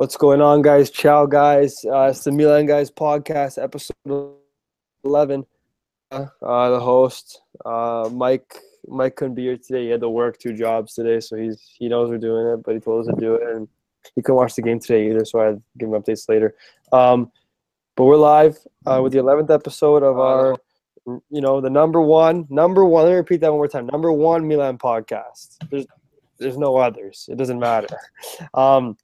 What's going on, guys? Ciao, guys. Uh, it's the Milan Guys podcast, episode 11. Uh, the host, uh, Mike. Mike couldn't be here today. He had to work two jobs today, so he's he knows we're doing it, but he told us to do it, and he couldn't watch the game today either. So I would give him updates later. Um, but we're live uh, with the 11th episode of our, you know, the number one, number one. Let me repeat that one more time. Number one Milan podcast. There's there's no others. It doesn't matter. Um,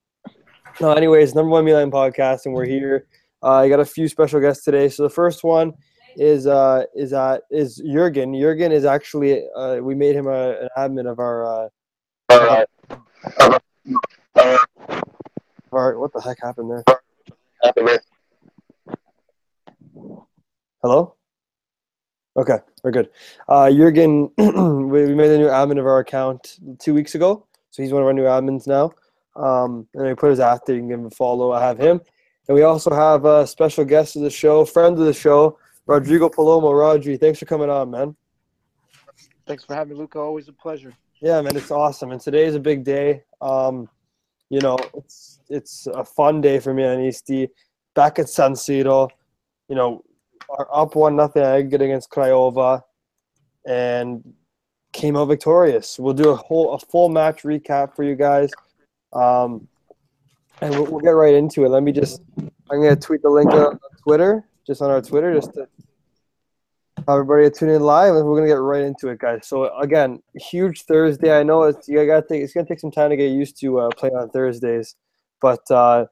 no, anyways, number one Milan podcast, and we're here. Uh, I got a few special guests today. So the first one is uh, is uh, is Jurgen. Jurgen is actually uh, we made him a, an admin of our. Uh, what the heck happened there? Hello. Okay, we're good. Uh, Jurgen, we made a new admin of our account two weeks ago, so he's one of our new admins now. Um, and we put his after you can give him a follow. I have him, and we also have a special guest of the show, friend of the show, Rodrigo Palomo. Rodri, thanks for coming on, man. Thanks for having me, Luca. Always a pleasure. Yeah, man, it's awesome, and today is a big day. Um, you know, it's it's a fun day for me and Milanisti. Back at San Siro, you know, are up one nothing I get against Craiova, and came out victorious. We'll do a whole a full match recap for you guys. Um, and we'll, we'll, get right into it. Let me just, I'm going to tweet the link on Twitter, just on our Twitter, just to everybody tune in live, and we're going to get right into it, guys. So, again, huge Thursday. I know it's, you got to take, it's going to take some time to get used to uh, playing on Thursdays, but uh,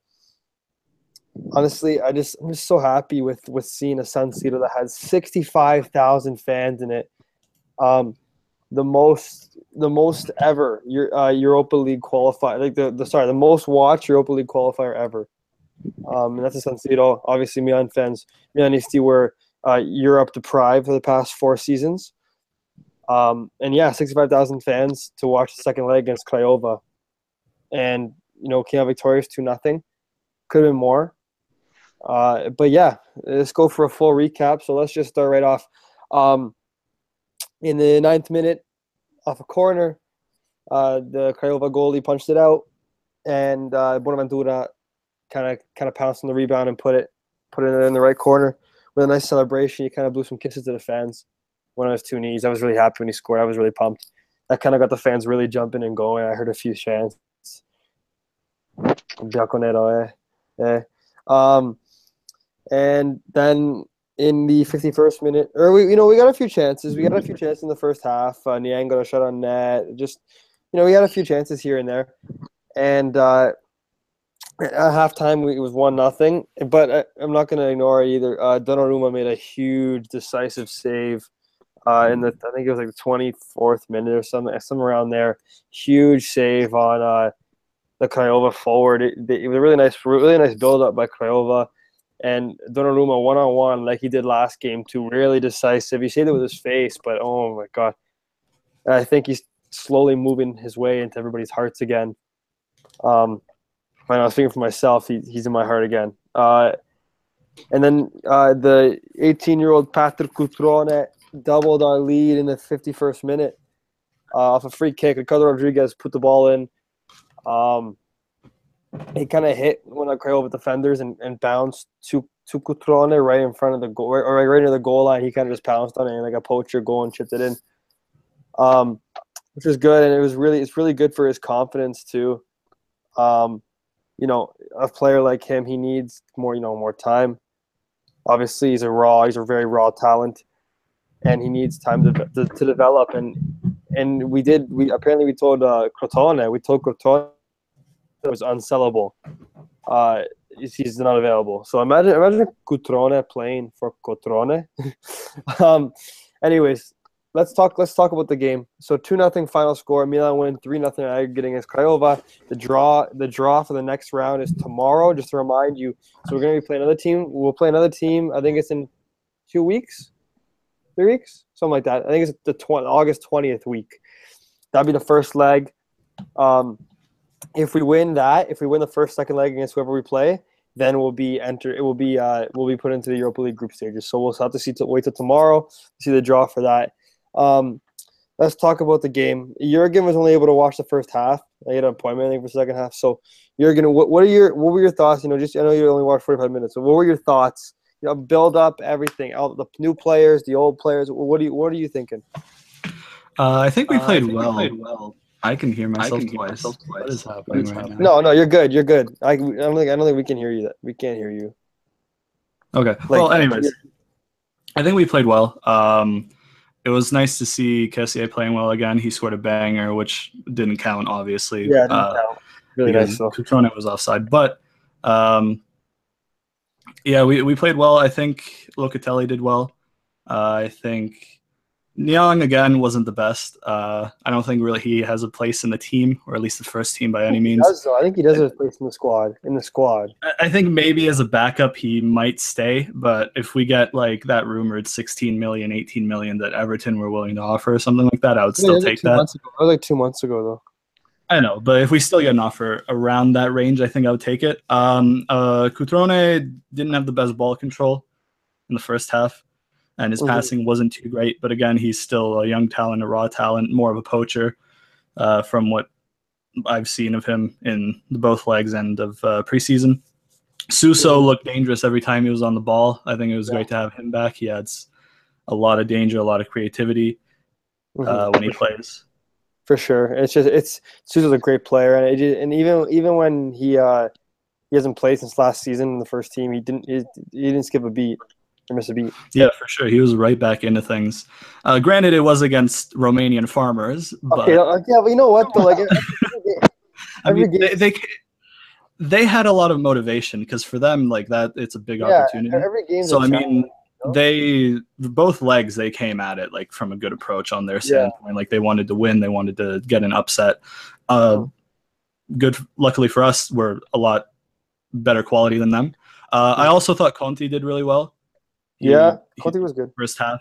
honestly, I just, I'm just so happy with, with seeing a San Siro that has 65,000 fans in it. Um, the most the most ever your uh, Europa League qualifier like the, the sorry the most watched Europa League qualifier ever. Um, and that's a San Siro. Obviously, Milan fans, Milanisti were uh, Europe deprived for the past four seasons. Um, and yeah, 65,000 fans to watch the second leg against Craiova. And, you know, came out victorious 2 nothing. Could have been more. Uh, but yeah, let's go for a full recap. So let's just start right off. Um, in the ninth minute, off a corner, uh, the Craiova goalie punched it out, and uh, Bonaventura kind of kind of pounced on the rebound and put it put it in the right corner with a nice celebration. He kind of blew some kisses to the fans. One of his two knees. I was really happy when he scored. I was really pumped. That kind of got the fans really jumping and going. I heard a few chants. Bianconero, eh? eh. Um, and then in the 51st minute, or we, you know, we got a few chances. We got a few chances in the first half. Uh, Niang got a shot on net. Just, you know, we had a few chances here and there. And uh, at halftime, we, it was one nothing. But I, am not going to ignore it either. Uh, Donnarumma made a huge, decisive save. Uh, in the, I think it was like the 24th minute or something, somewhere around there. Huge save on uh, the Craiova forward. It, it was a really nice, really nice build up by Craiova and Donnarumma one on one like he did last game too, really decisive. He said it with his face, but oh my god, I think he's slowly moving his way into everybody's hearts again. Um, when I was thinking for myself, he, he's in my heart again. Uh, and then uh, the 18-year-old Patrick Cutrone doubled our lead in the 51st minute uh, off a free kick. Ricardo Rodriguez put the ball in. Um, he kind of hit one of the Craiova defenders and, and bounced to to Cutrone right in front of the goal, right, right, right near the goal line. He kind of just pounced on it and like a poacher goal and chipped it in, um, which was good. And it was really it's really good for his confidence too. Um, you know, a player like him, he needs more you know more time. Obviously, he's a raw, he's a very raw talent, and he needs time to to, to develop. And and we did we apparently we told uh, Crotone, we told Crotone was unsellable. Uh, he's not available. So imagine imagine Cutrone playing for Crotone. um, anyways, let's talk. Let's talk about the game. So two nothing final score. Milan win three nothing aggregate against Craiova. The draw the draw for the next round is tomorrow. Just to remind you. So we're gonna be playing another team. We'll play another team. I think it's in two weeks, three weeks, something like that. I think it's the 20, August twentieth week. That'd be the first leg. Um, if we win that, if we win the first, second leg against whoever we play, then we'll be enter. It will be uh, we'll be put into the Europa League group stages. So we'll have to see to wait till tomorrow to see the draw for that. Um, let's talk about the game. Jurgen was only able to watch the first half. I had an appointment I think for the second half. So Jurgen, what, what are your what were your thoughts? You know, just I know you only watched forty five minutes. So what were your thoughts? You know, build up everything. All the new players, the old players. What do you what are you thinking? Uh, I think we played, uh, think well. We played well. I can hear myself, can twice. Hear myself twice. What is happening right now? No, no, you're good. You're good. I, I don't think I don't think we can hear you. That we can't hear you. Okay. Like, well, anyways, I think we played well. Um, it was nice to see Kessié playing well again. He scored a banger, which didn't count, obviously. Yeah, didn't uh, count. Really nice. Cutrone was offside, but um, yeah, we, we played well. I think Locatelli did well. Uh, I think Niang again wasn't the best. Uh, I don't think really he has a place in the team, or at least the first team by any means. Does, I think he does have a place in the squad. In the squad, I think maybe as a backup he might stay, but if we get like that rumored 16 million, 18 million that Everton were willing to offer or something like that, I would still take that. Months ago. That was like two months ago though. I know, but if we still get an offer around that range, I think I would take it. Um, uh, Cutrone didn't have the best ball control in the first half and his mm-hmm. passing wasn't too great. But again, he's still a young talent, a raw talent, more of a poacher uh, from what I've seen of him in the both legs end of uh, preseason. Suso mm-hmm. looked dangerous every time he was on the ball. I think it was yeah. great to have him back. He adds a lot of danger, a lot of creativity mm-hmm. uh, when he plays. For sure, it's just it's Suso's a great player, and it, and even even when he uh, he hasn't played since last season in the first team, he didn't he, he didn't skip a beat miss a beat. Yeah, for sure. He was right back into things. Uh, granted, it was against Romanian farmers. But... Okay, uh, yeah, but you know what? Though, like, I mean, they, they, they had a lot of motivation because for them, like that, it's a big yeah, opportunity. Every game. So I mean, they both legs they came at it like from a good approach on their standpoint. Yeah. Like they wanted to win, they wanted to get an upset. Uh, oh. Good. Luckily for us, we're a lot better quality than them. Uh, I also thought Conti did really well. He, yeah, Conti was good. First half.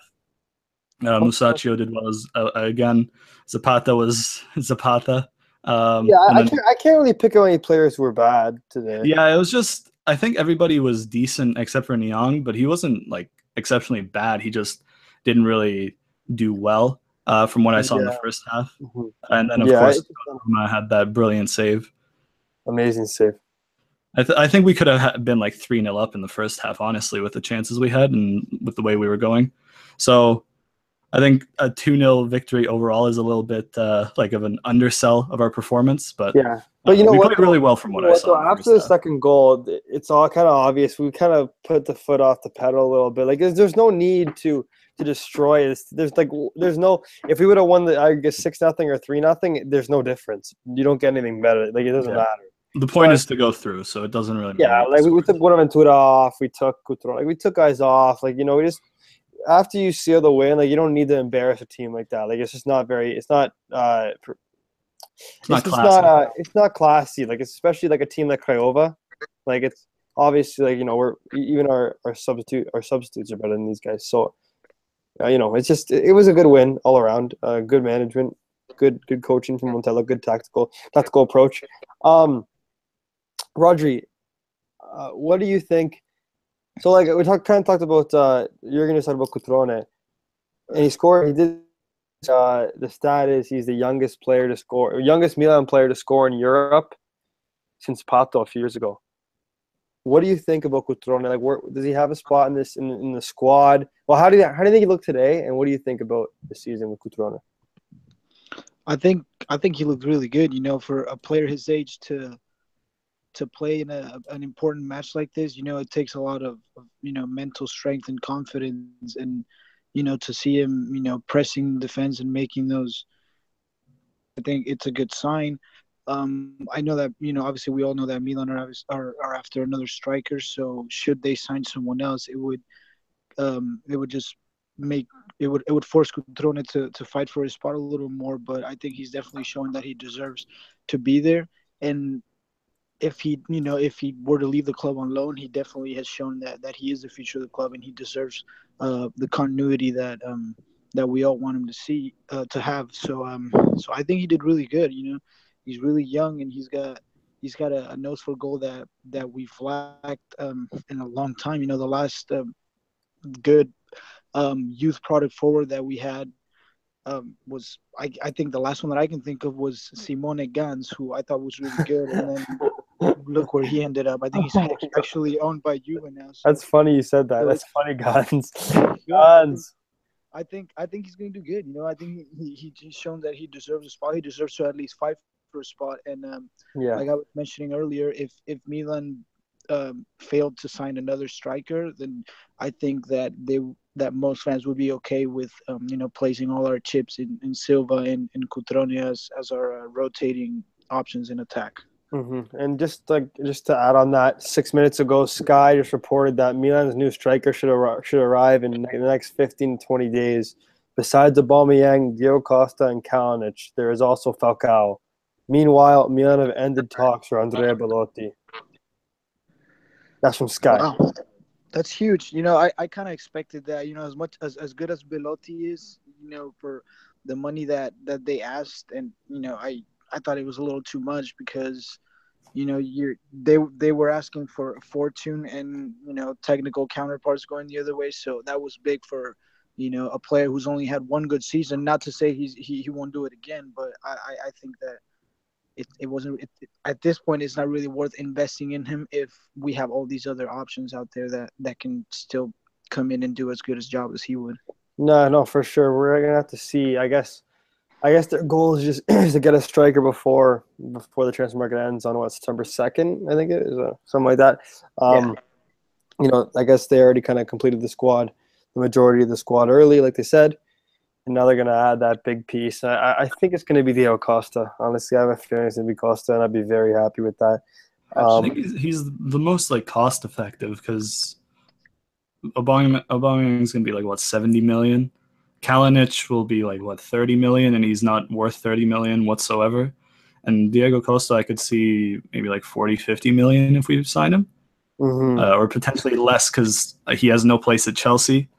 Uh, Musacchio did well as, uh, again. Zapata was Zapata. Um, yeah, I, then, can't, I can't really pick out any players who were bad today. Yeah, it was just I think everybody was decent except for Niang, but he wasn't like exceptionally bad. He just didn't really do well uh, from what I saw yeah. in the first half. Mm-hmm. And then of yeah, course I had that brilliant save. Amazing save. I, th- I think we could have been like 3 0 up in the first half, honestly, with the chances we had and with the way we were going. So I think a 2 0 victory overall is a little bit uh, like of an undersell of our performance. But yeah, but you uh, know we what? played really well from what, I saw. after the second goal, it's all kind of obvious. We kind of put the foot off the pedal a little bit. Like there's, there's no need to to destroy us. There's like there's no if we would have won the I guess six nothing or three nothing, there's no difference. You don't get anything better. Like it doesn't yeah. matter. The point but, is to go through, so it doesn't really. Yeah, like we, we took Bonaventura off, we took Cutrone, like we took guys off, like you know, we just after you seal the win, like you don't need to embarrass a team like that. Like it's just not very, it's not. uh It's, not classy. Not, uh, it's not classy. Like especially like a team like Craiova, like it's obviously like you know we're even our our substitute our substitutes are better than these guys. So uh, you know it's just it, it was a good win all around. Uh, good management, good good coaching from Montella, good tactical tactical approach. Um, Rodri, uh, what do you think? So, like we talked, kind of talked about. Uh, you're going to talk about Cutrone, and he scored. He did. Uh, the stat is he's the youngest player to score, youngest Milan player to score in Europe since Pato a few years ago. What do you think about Cutrone? Like, where, does he have a spot in this in, in the squad? Well, how do you how do you think he looked today, and what do you think about the season with Cutrone? I think I think he looked really good. You know, for a player his age to to play in a, an important match like this, you know, it takes a lot of, you know mental strength and confidence, and you know to see him, you know, pressing defense and making those. I think it's a good sign. Um, I know that you know, obviously, we all know that Milan are are, are after another striker. So should they sign someone else, it would um, it would just make it would it would force Cutrone to to fight for his spot a little more. But I think he's definitely showing that he deserves to be there. And if he you know if he were to leave the club on loan, he definitely has shown that that he is the future of the club and he deserves uh, the continuity that um, that we all want him to see uh, to have. So um so I think he did really good. You know, he's really young and he's got he's got a, a nose for goal that that we've lacked um, in a long time. You know, the last um, good um, youth product forward that we had um, was I, I think the last one that I can think of was Simone Ganz, who I thought was really good, and then look where he ended up. I think he's actually owned by Juve now. So. That's funny you said that. That's funny, Ganz. Ganz. I think I think he's going to do good. You know, I think he, he he's shown that he deserves a spot. He deserves to at least fight for a spot. And um, yeah, like I was mentioning earlier, if if Milan um, failed to sign another striker, then I think that they that most fans would be okay with um, you know placing all our chips in, in Silva and, in Cutrone as, as our uh, rotating options in attack. Mm-hmm. And just like just to add on that, six minutes ago, Sky just reported that Milan's new striker should ar- should arrive in the next 15 to 20 days. Besides Aubameyang, Diego Costa, and Kalinic, there is also Falcao. Meanwhile, Milan have ended talks for Andrea Belotti. That's from Sky. Wow. That's huge. You know, I, I kind of expected that. You know, as much as as good as Belotti is, you know, for the money that that they asked, and you know, I I thought it was a little too much because, you know, you're they they were asking for fortune and you know technical counterparts going the other way, so that was big for you know a player who's only had one good season. Not to say he's he, he won't do it again, but I I, I think that it, it wasn't it, at this point it's not really worth investing in him if we have all these other options out there that that can still come in and do as good a job as he would. No no for sure. We're gonna have to see. I guess i guess their goal is just is to get a striker before before the transfer market ends on what september 2nd i think it is uh, something like that um yeah. you know i guess they already kind of completed the squad the majority of the squad early like they said and now they're going to add that big piece. I, I think it's going to be Diego Costa. Honestly, I have a feeling it's going to be Costa, and I'd be very happy with that. Um, I think he's, he's, the most like cost effective because Aubameyang, Aubameyang is going to be like what seventy million. Kalinic will be like what thirty million, and he's not worth thirty million whatsoever. And Diego Costa, I could see maybe like 40, 50 million if we sign him, mm-hmm. uh, or potentially less because he has no place at Chelsea.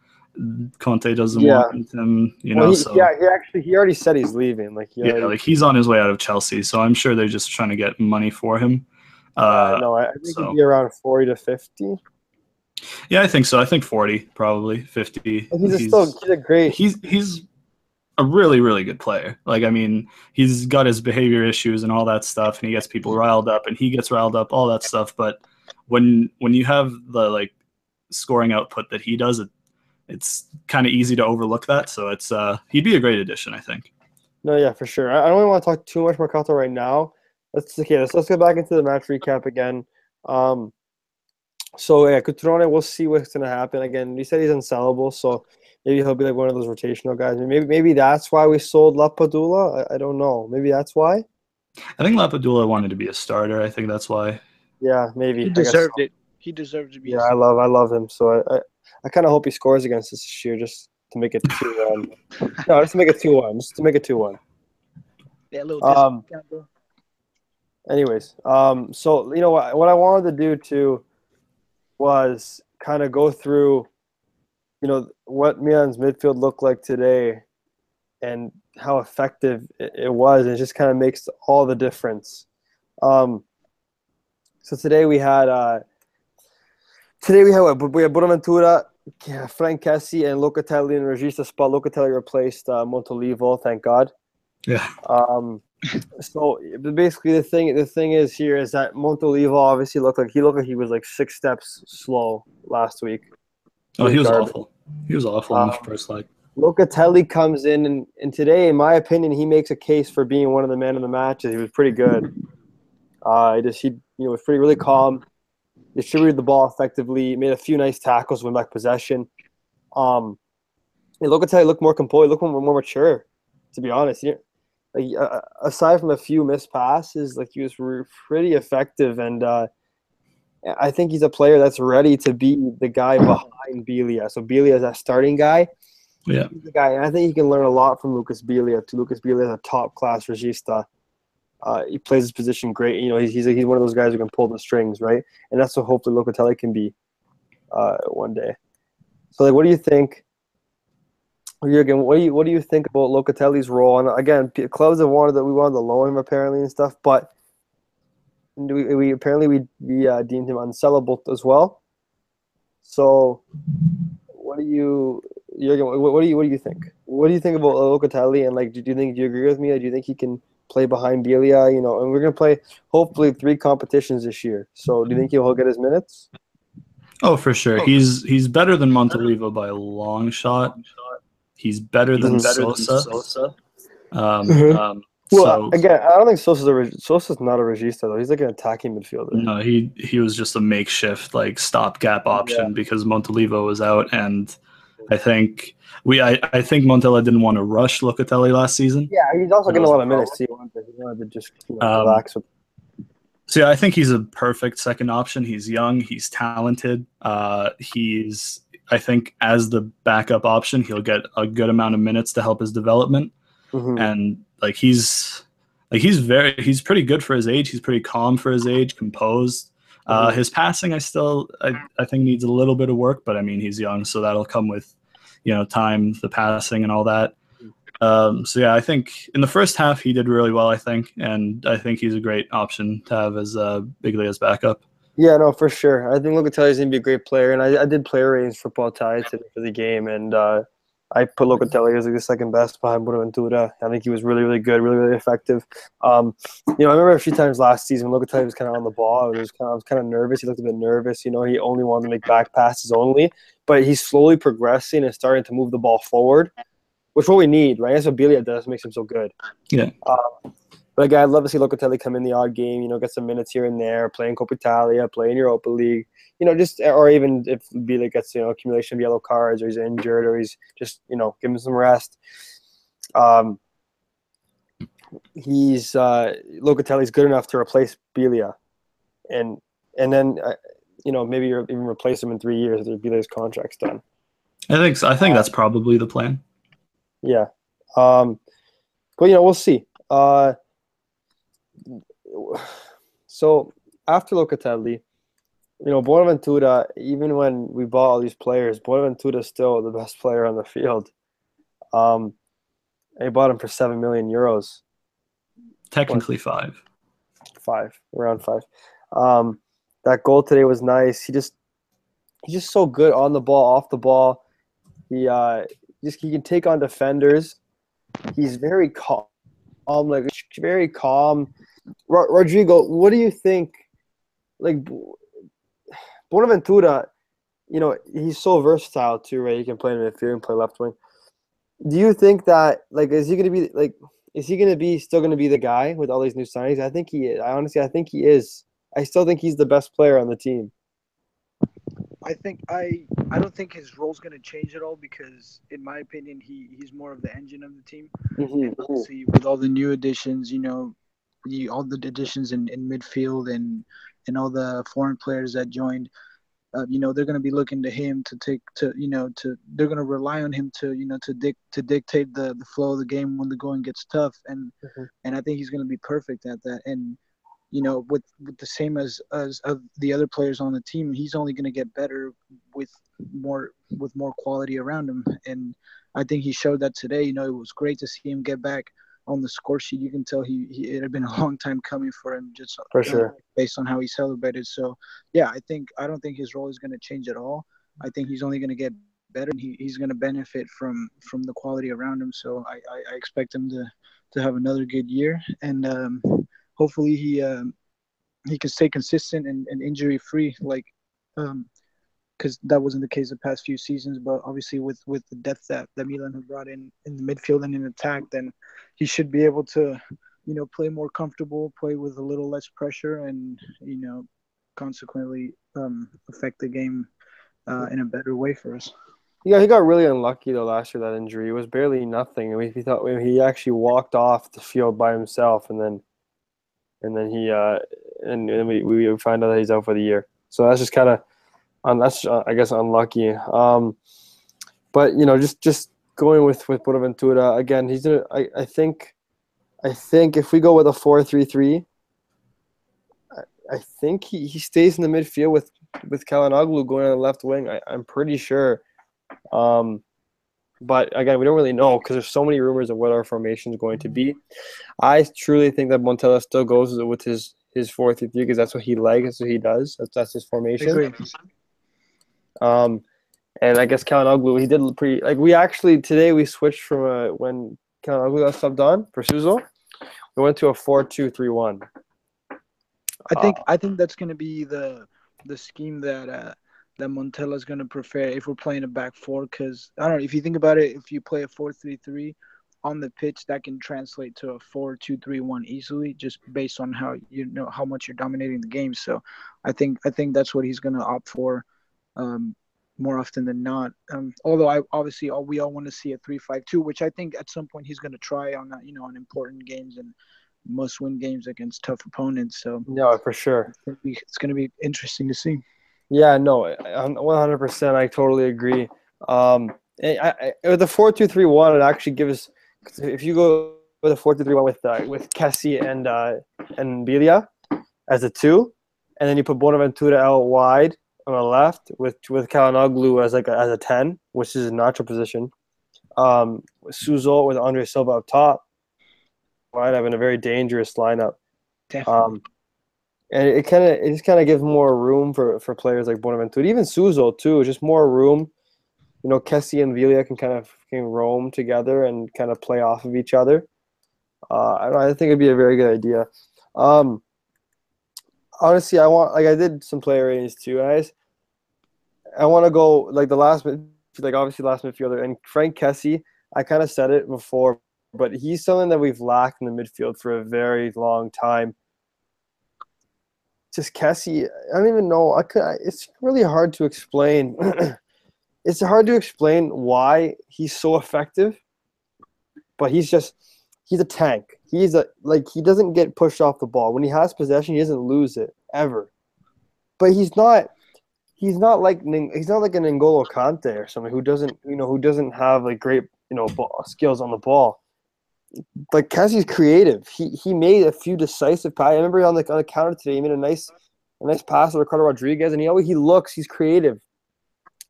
Conte doesn't yeah. want him, you well, know. He, so yeah, he actually he already said he's leaving. Like yeah, already, like he's on his way out of Chelsea, so I'm sure they're just trying to get money for him. Uh, no, I think so. he'd be around forty to fifty. Yeah, I think so. I think forty, probably fifty. He's, he's still he's a great. He's he's a really really good player. Like I mean, he's got his behavior issues and all that stuff, and he gets people riled up, and he gets riled up, all that stuff. But when when you have the like scoring output that he does, it it's kind of easy to overlook that. So it's uh, he'd be a great addition, I think. No, yeah, for sure. I, don't really want to talk too much Mercato right now. Let's okay. Let's let's get back into the match recap again. Um, so yeah, Cutrone, we'll see what's gonna happen. Again, he said he's unsellable, so maybe he'll be like one of those rotational guys. Maybe maybe that's why we sold Lapadula. I, I don't know. Maybe that's why. I think Lapadula wanted to be a starter. I think that's why. Yeah, maybe he deserved so. it. He deserved to be. Yeah, I love I love him. So I, I I kind of hope he scores against us this year, just to make it two one. no, just to make it two one. Just to make it two one. Yeah, a little um, Anyways, um, so you know what? What I wanted to do too was kind of go through, you know, what Milan's midfield looked like today, and how effective it, was. And it just kind of makes all the difference. Um, so today we had. Uh, Today we have we have Bonaventura, Frank Kessie, and Locatelli in Regista spot. Locatelli replaced uh, Montolivo, thank God. Yeah. Um, so basically, the thing the thing is here is that Montolivo obviously looked like he looked like he was like six steps slow last week. Oh, he was garbage. awful. He was awful um, in the um, first leg. Locatelli comes in and, and today, in my opinion, he makes a case for being one of the men of the matches. He was pretty good. Uh, he just he you know was pretty really calm distributed the ball effectively, made a few nice tackles, win back possession. Um, and Locatelli looked more composed, looked more, more mature, to be honest. He, like, uh, aside from a few missed passes, like he was pretty effective, and uh, I think he's a player that's ready to be the guy behind Biglia. So Biglia is that starting guy. Yeah, the guy, and I think he can learn a lot from Lucas Biglia. To Lucas Biglia is a top class regista. Uh, he plays his position great. You know, he's he's, he's one of those guys who can pull the strings, right? And that's what hopefully Locatelli can be uh, one day. So, like, what do you think, Jurgen? What do you what do you think about Locatelli's role? And again, clubs have wanted that we wanted to loan him apparently and stuff, but we, we apparently we we uh, deemed him unsellable as well. So, what do you, Jurgen? What, what do you what do you think? what do you think about Locatelli? And like, do you think do you agree with me? Or do you think he can play behind Biglia? You know, and we're gonna play hopefully three competitions this year. So do you think he'll get his minutes? Oh, for sure. He's he's better than Montolivo by a long shot. He's better than Mhm. Sosa. Um, Mhm. um, Well, so again, I don't think Sosa's a Sosa's not a regista though. He's like an attacking midfielder. no, he he was just a makeshift like stopgap option because Montolivo was out, and I think we I, I think Montella didn't want to rush Locatelli last season. Yeah, he's also getting a lot of minutes. He wanted to, he wanted to just you know, Um, relax with. So yeah, I think he's a perfect second option. He's young, he's talented. Uh, he's I think as the backup option, he'll get a good amount of minutes to help his development. Mhm. And like he's like he's very he's pretty good for his age. He's pretty calm for his age, composed. Uh, Mhm. his passing, I still I, I think needs a little bit of work, but I mean he's young, so that'll come with you know time, the passing, and all that. Um, so yeah, I think in the first half he did really well. I think, and I think he's a great option to have as uh, Biglia's backup. Yeah, no, for sure. I think Locatelli's gonna be a great player, and I, I did player ratings for Portai today for the game, and uh, I put Locatelli as like the second best behind Bonaventura. I think he was really, really good, really, really effective. Um, you know, I remember a few times last season when Locatelli was kind of on the ball. I was kind of, I was kind of nervous. He looked a bit nervous. You know, he only wanted to make back passes only, but he's slowly progressing and starting to move the ball forward, which is what we need, right? That's what Biglia does, makes him so good. Yeah. Um, but again, I'd love to see Locatelli come in the odd game, you know, get some minutes here and there, playing Coppa Italia, playing Europa League, you know, just or even if Biglia gets you know accumulation of yellow cards or he's injured or he's just you know give him some rest. Um, he's uh, Locatelli's good enough to replace Biglia, and and then uh, you know maybe you're even replace him in three years after Biglia's contract's done. I think so. I think that's probably the plan. Yeah. Um, but you know, we'll see. Uh, so after Locatelli, you know, Bonaventura, even when we bought all these players, Bonaventura is still the best player on the field. Um, they bought him for seven million euros, Technically five. five around five. Um, that goal today was nice. He just he's just so good on the ball, off the ball. He uh, just he can take on defenders. He's very calm, like very calm. Ro- Rodrigo, what do you think? Like Bonaventura, you know, he's so versatile too, right? He can play in the midfield and play left wing. Do you think that like is he going to be like is he going to be still going to be the guy with all these new signings? I think he is. I honestly I think he is. I still think he's the best player on the team. I think I I don't think his role's gonna change at all because in my opinion he he's more of the engine of the team. Mm-hmm. And obviously with all the new additions, you know, the, all the additions in, in midfield and and all the foreign players that joined, uh, you know, they're gonna be looking to him to take to you know to they're gonna rely on him to you know to dic- to dictate the the flow of the game when the going gets tough and Mhm. and I think he's gonna be perfect at that and you know, with, with the same as as of the other players on the team, he's only going to get better with more with more quality around him. And I think he showed that today. You know, it was great to see him get back on the score sheet. You can tell he, he it had been a long time coming for him, just For sure. based on how he celebrated. So yeah, I think I don't think his role is going to change at all. I think he's only going to get better. And he, he's going to benefit from from the quality around him. So I, I, I expect him to to have another good year and. Um, hopefully he um, he can stay consistent and, and injury free like um because that wasn't the case the past few seasons but obviously with with the depth that, that Milan have brought in in the midfield and in attack then he should be able to you know play more comfortable play with a little less pressure and you know consequently um affect the game uh, in a better way for us Yeah, he got really unlucky though last year. That injury it was barely nothing. I mean, he thought he actually walked off the field by himself, and then, and then he, uh, and then we we find out that he's out for the year. So that's just kind of, um, that's uh, I guess unlucky. Um, but you know, just just going with with Bonaventura again, he's gonna. I I think, I think if we go with a four three three. I think he, he stays in the midfield with with Calhanoglu going on the left wing. I, I'm pretty sure. Um, but again, we don't really know because there's so many rumors of what our formation is going to be. I truly think that Montella still goes with his his four three three because that's what he likes. That's what he does. That's that's his I formation. Um, and I guess Calhanoglu he did pretty like we actually today we switched from a when Calhanoglu got subbed on for Suso, we went to a four-two-three-one. I think I think that's gonna be the the scheme that uh, that Montella's gonna prefer if we're playing a back four. Because I don't know if you think about it, if you play a four-three-three on the pitch, that can translate to a four-two-three-one easily, just based on how you know how much you're dominating the game. So, I think I think that's what he's gonna opt for. Um, more often than not. Um, although I obviously all we all want to see a three-five-two, which I think at some point he's going to try on that, you know, on important games and must-win games against tough opponents. So No, for sure. it's going to be interesting to see. Yeah, no, one hundred percent. I totally agree. Um, I, I, with the four-two-three-one, it actually gives. If you go with a four-two-three-one with uh, with Kessie and uh, and Biglia as a two, and then you put Bonaventura out wide on the left with with Calhanoglu as like a, as a ten, which is a natural position. Um, Suso with Andre Silva up top, line up in a very dangerous lineup. Definitely. Um, and it kind of it just kind of gives more room for for players like Bonaventura, even Suso too. Just more room. You know, Kessie and Biglia can kind of can roam together and kind of play off of each other. Uh, I, don't know, I think it'd be a very good idea. Um, honestly, I want like I did some player ratings too, and I I want to go like the last like obviously last midfielder and Frank Kessie. I kind of said it before, but he's something that we've lacked in the midfield for a very long time. Just Kessie, I don't even know. I could. It's really hard to explain. it's hard to explain why he's so effective, but he's just he's a tank. He's a like he doesn't get pushed off the ball. When he has possession, he doesn't lose it ever. But he's not he's not like he's not like an N'Golo Kante or something who doesn't you know who doesn't have like great you know ball, skills on the ball. Like Kessie's creative. He he made a few decisive passes. I remember on the on the counter today, he made a nice a nice pass to Ricardo Rodriguez, and he always he looks. He's creative.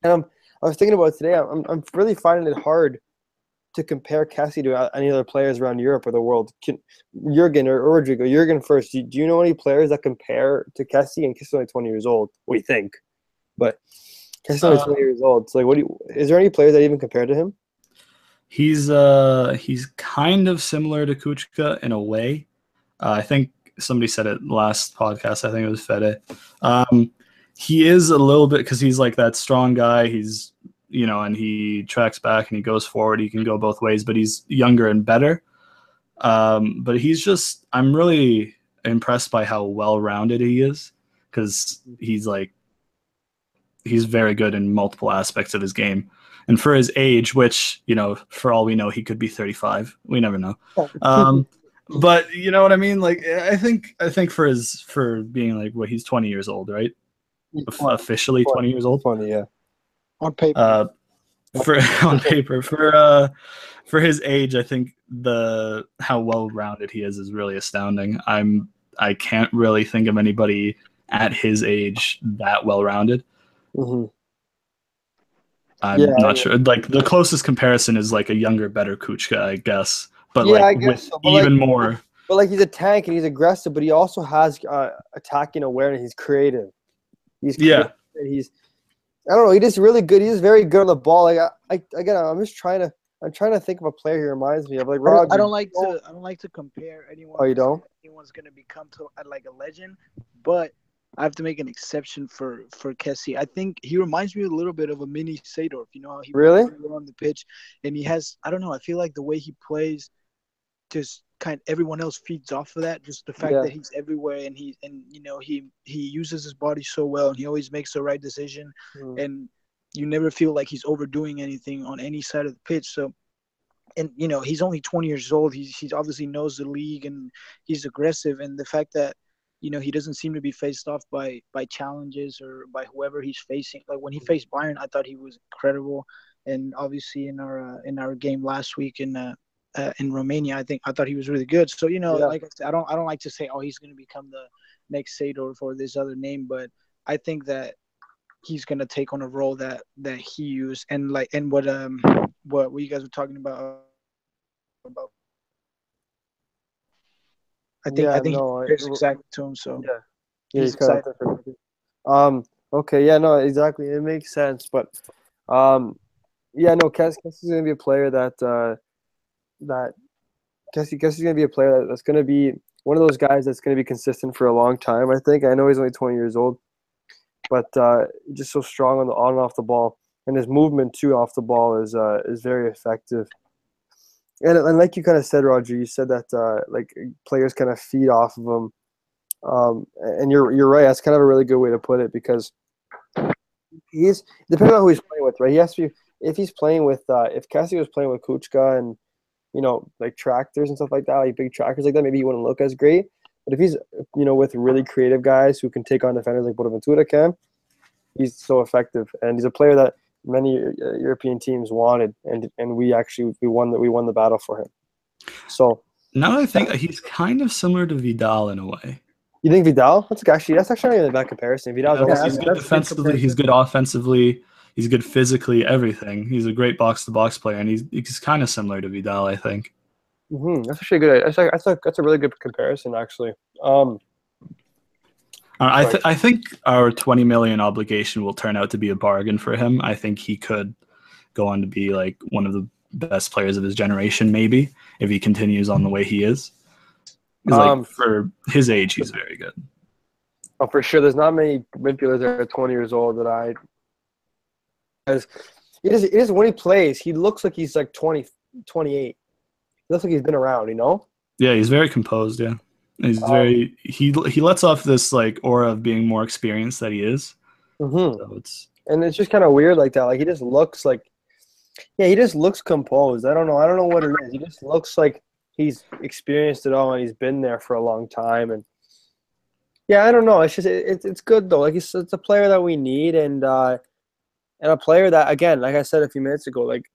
And I'm I was thinking about today. I'm I'm really finding it hard to compare Kessie to any other players around Europe or the world. Can, Jurgen or, Rodrigo, Jurgen first. Do, do, you know any players that compare to Kessie? And Kessie's only 20 years old, we think. But Kessie's only uh, 20 years old. So, like, what do you, is there any players that even compare to him? He's uh he's kind of similar to Kucka in a way. Uh, I think somebody said it last podcast. I think it was Fede. Um, he is a little bit because he's like that strong guy. He's you know, and he tracks back and he goes forward. He can go both ways, but he's younger and better. Um, but he's just, I'm really impressed by how well rounded he is because he's like, he's very good in multiple aspects of his game. And for his age, which, you know, for all we know, he could be 35. We never know. Um, but you know what I mean? Like, I think, I think for his, for being like, what, he's 20 years old, right? Officially 20 years old. 20, yeah on paper. Uh, for on paper for uh for his age, I think the how well rounded he is is really astounding. I'm I can't really think of anybody at his age that well rounded. Mm-hmm. I'm yeah, not yeah. sure. Like the closest comparison is like a younger, better Kucka, I guess. But yeah, like with so. but even like, more. But like he's a tank and he's aggressive, but he also has uh, attacking awareness. He's creative. He's creative. yeah. He's I don't know. He just really good. He's just very good on the ball. Like I, I again, I'm just trying to. I'm trying to think of a player he reminds me of. Like Rob. I don't like to. Oh. I don't like to compare anyone. Oh, you don't? Anyone's gonna become to uh, like a legend, but I have to make an exception for for Kessie. I think he reminds me a little bit of a mini Seedorf. You know how he really on the pitch, and he has. I don't know. I feel like the way he plays, just kind of everyone else feeds off of that. Just the fact yeah. that he's everywhere and he and you know he he uses his body so well and he always makes the right decision mm. and you never feel like he's overdoing anything on any side of the pitch. So and you know he's only 20 years old. He's he's obviously knows the league and he's aggressive and the fact that you know he doesn't seem to be faced off by by challenges or by whoever he's facing. Like when he faced Bayern, I thought he was incredible. And obviously in our uh, in our game last week in uh, uh, in Romania. I think I thought he was really good. So you know, yeah. like I said, I don't I don't like to say oh he's going to become the next Seedorf for this other name, but I think that he's going to take on a role that that he used and like and what um what what you guys were talking about about. I think yeah, I think no, he's exactly to him. So yeah, yeah he's, he's Um. Okay. Yeah. No. Exactly. It makes sense, but Um, yeah, no, Kes is going to be a player that uh, that Kessie Kes is going to be a player that's going to be one of those guys that's going to be consistent for a long time. I think. I know he's only 20 years old, but uh, just so strong on the on and off the ball, and his movement too off the ball is uh, is very effective. And, and like you kind of said, Roger, you said that uh, like players kind of feed off of him, um, and you're you're right. That's kind of a really good way to put it because he's depending on who he's playing with, right? He has to be if he's playing with uh, if Kessie was playing with Kucka and you know like tractors and stuff like that, like big trackers like that, maybe he wouldn't look as great. But if he's you know with really creative guys who can take on defenders like Bonaventura can, he's so effective, and he's a player that many uh, European teams wanted, and and we actually we won that we won the battle for him. So now I think he's kind of similar to Vidal in a way. You think Vidal? That's actually that's actually not even a bad comparison. Vidal, yeah, he's good defensively. He's good offensively. He's good physically. Everything. He's a great box to box player, and he's he's kind of similar to Vidal, I think. Mm-hmm. That's actually good. I think, I think that's a really good comparison, actually. Um, uh, I, th- I think our 20 million obligation will turn out to be a bargain for him. I think he could go on to be like one of the best players of his generation, maybe if he continues on the way he is. Um, like for his age, he's very good. Oh, for sure. There's not many midfielders that are 20 years old that I. Because it is, it is when he plays, he looks like he's like 20, 28. He looks like he's been around, you know? Yeah, he's very composed. Yeah. He's um, very he he lets off this like aura of being more experienced that he is. Mm-hmm. So it's and it's just kind of weird like that. Like he just looks like, yeah, he just looks composed. I don't know. I don't know what it is. He just looks like he's experienced it all and he's been there for a long time. And yeah, I don't know. It's just it, it's it's good though. Like it's it's a player that we need and uh and a player that again, like I said a few minutes ago, like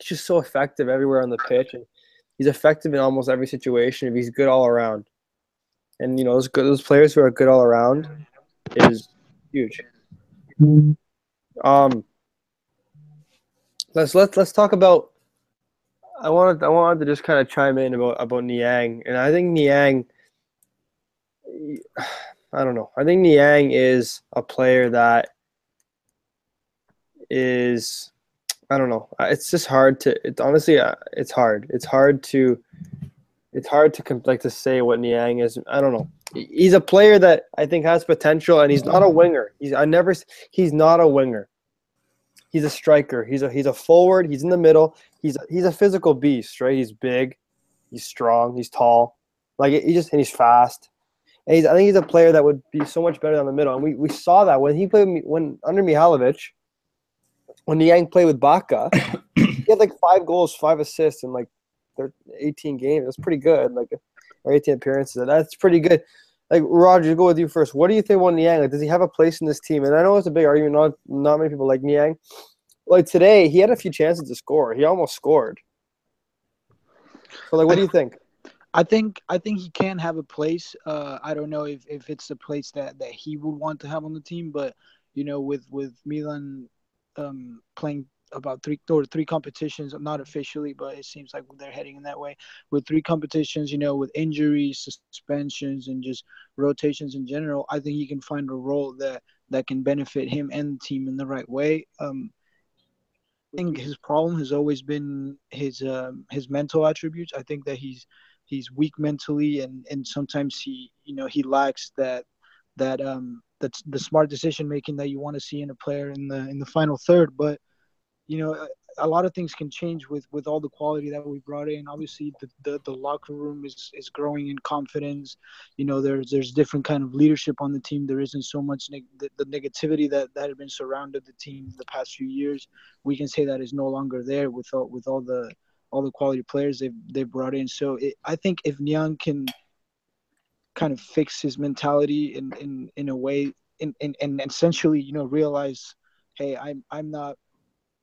it's just so effective everywhere on the pitch and he's effective in almost every situation if he's good all around. And you know, those good those players who are good all around is huge. Um, let's let's let's talk about. I wanted I wanted to just kind of chime in about about Niang, and I think Niang. I don't know. I think Niang is a player that is I don't know. It's just hard to. It's honestly, uh, it's hard. It's hard to. It's hard to like to say what Niang is. I don't know. He's a player that I think has potential, and he's not a winger. He's I never. He's not a winger. He's a striker. He's a he's a forward. He's in the middle. He's he's a physical beast, right? He's big. He's strong. He's tall. Like he just and he's fast. And he's, I think he's a player that would be so much better down the middle. And we, we saw that when he played when under Mihajlovic when Niang played with Bacca, he had like five goals, five assists in like 18 games. That's pretty good. Like or 18 appearances. That's pretty good. Like Roger, go with you first. What do you think about Niang? Like, does he have a place in this team? And I know it's a big argument. Not not many people like Niang. Like today, he had a few chances to score. He almost scored. So, like, what do you think? I think I think he can have a place. Uh, I don't know if, if it's the place that, that he would want to have on the team, but you know, with with Milan um, playing about three or three competitions, not officially, but it seems like they're heading in that way. With three competitions, you know, with injuries, suspensions, and just rotations in general, I think he can find a role that that can benefit him and the team in the right way. Um, I think his problem has always been his um, his mental attributes. I think that he's he's weak mentally, and and sometimes he you know he lacks that that um that's the smart decision making that you want to see in a player in the in the final third. But you know, a lot of things can change with with all the quality that we brought in. Obviously, the, the, the locker room is is growing in confidence. You know, there's there's different kind of leadership on the team. There isn't so much neg- the, the negativity that that had been surrounded the team the past few years. We can say that is no longer there with all with all the all the quality players they've they brought in. So it, I think if Niang can kind of fix his mentality in in in a way in, in and essentially you know realize hey i'm i'm not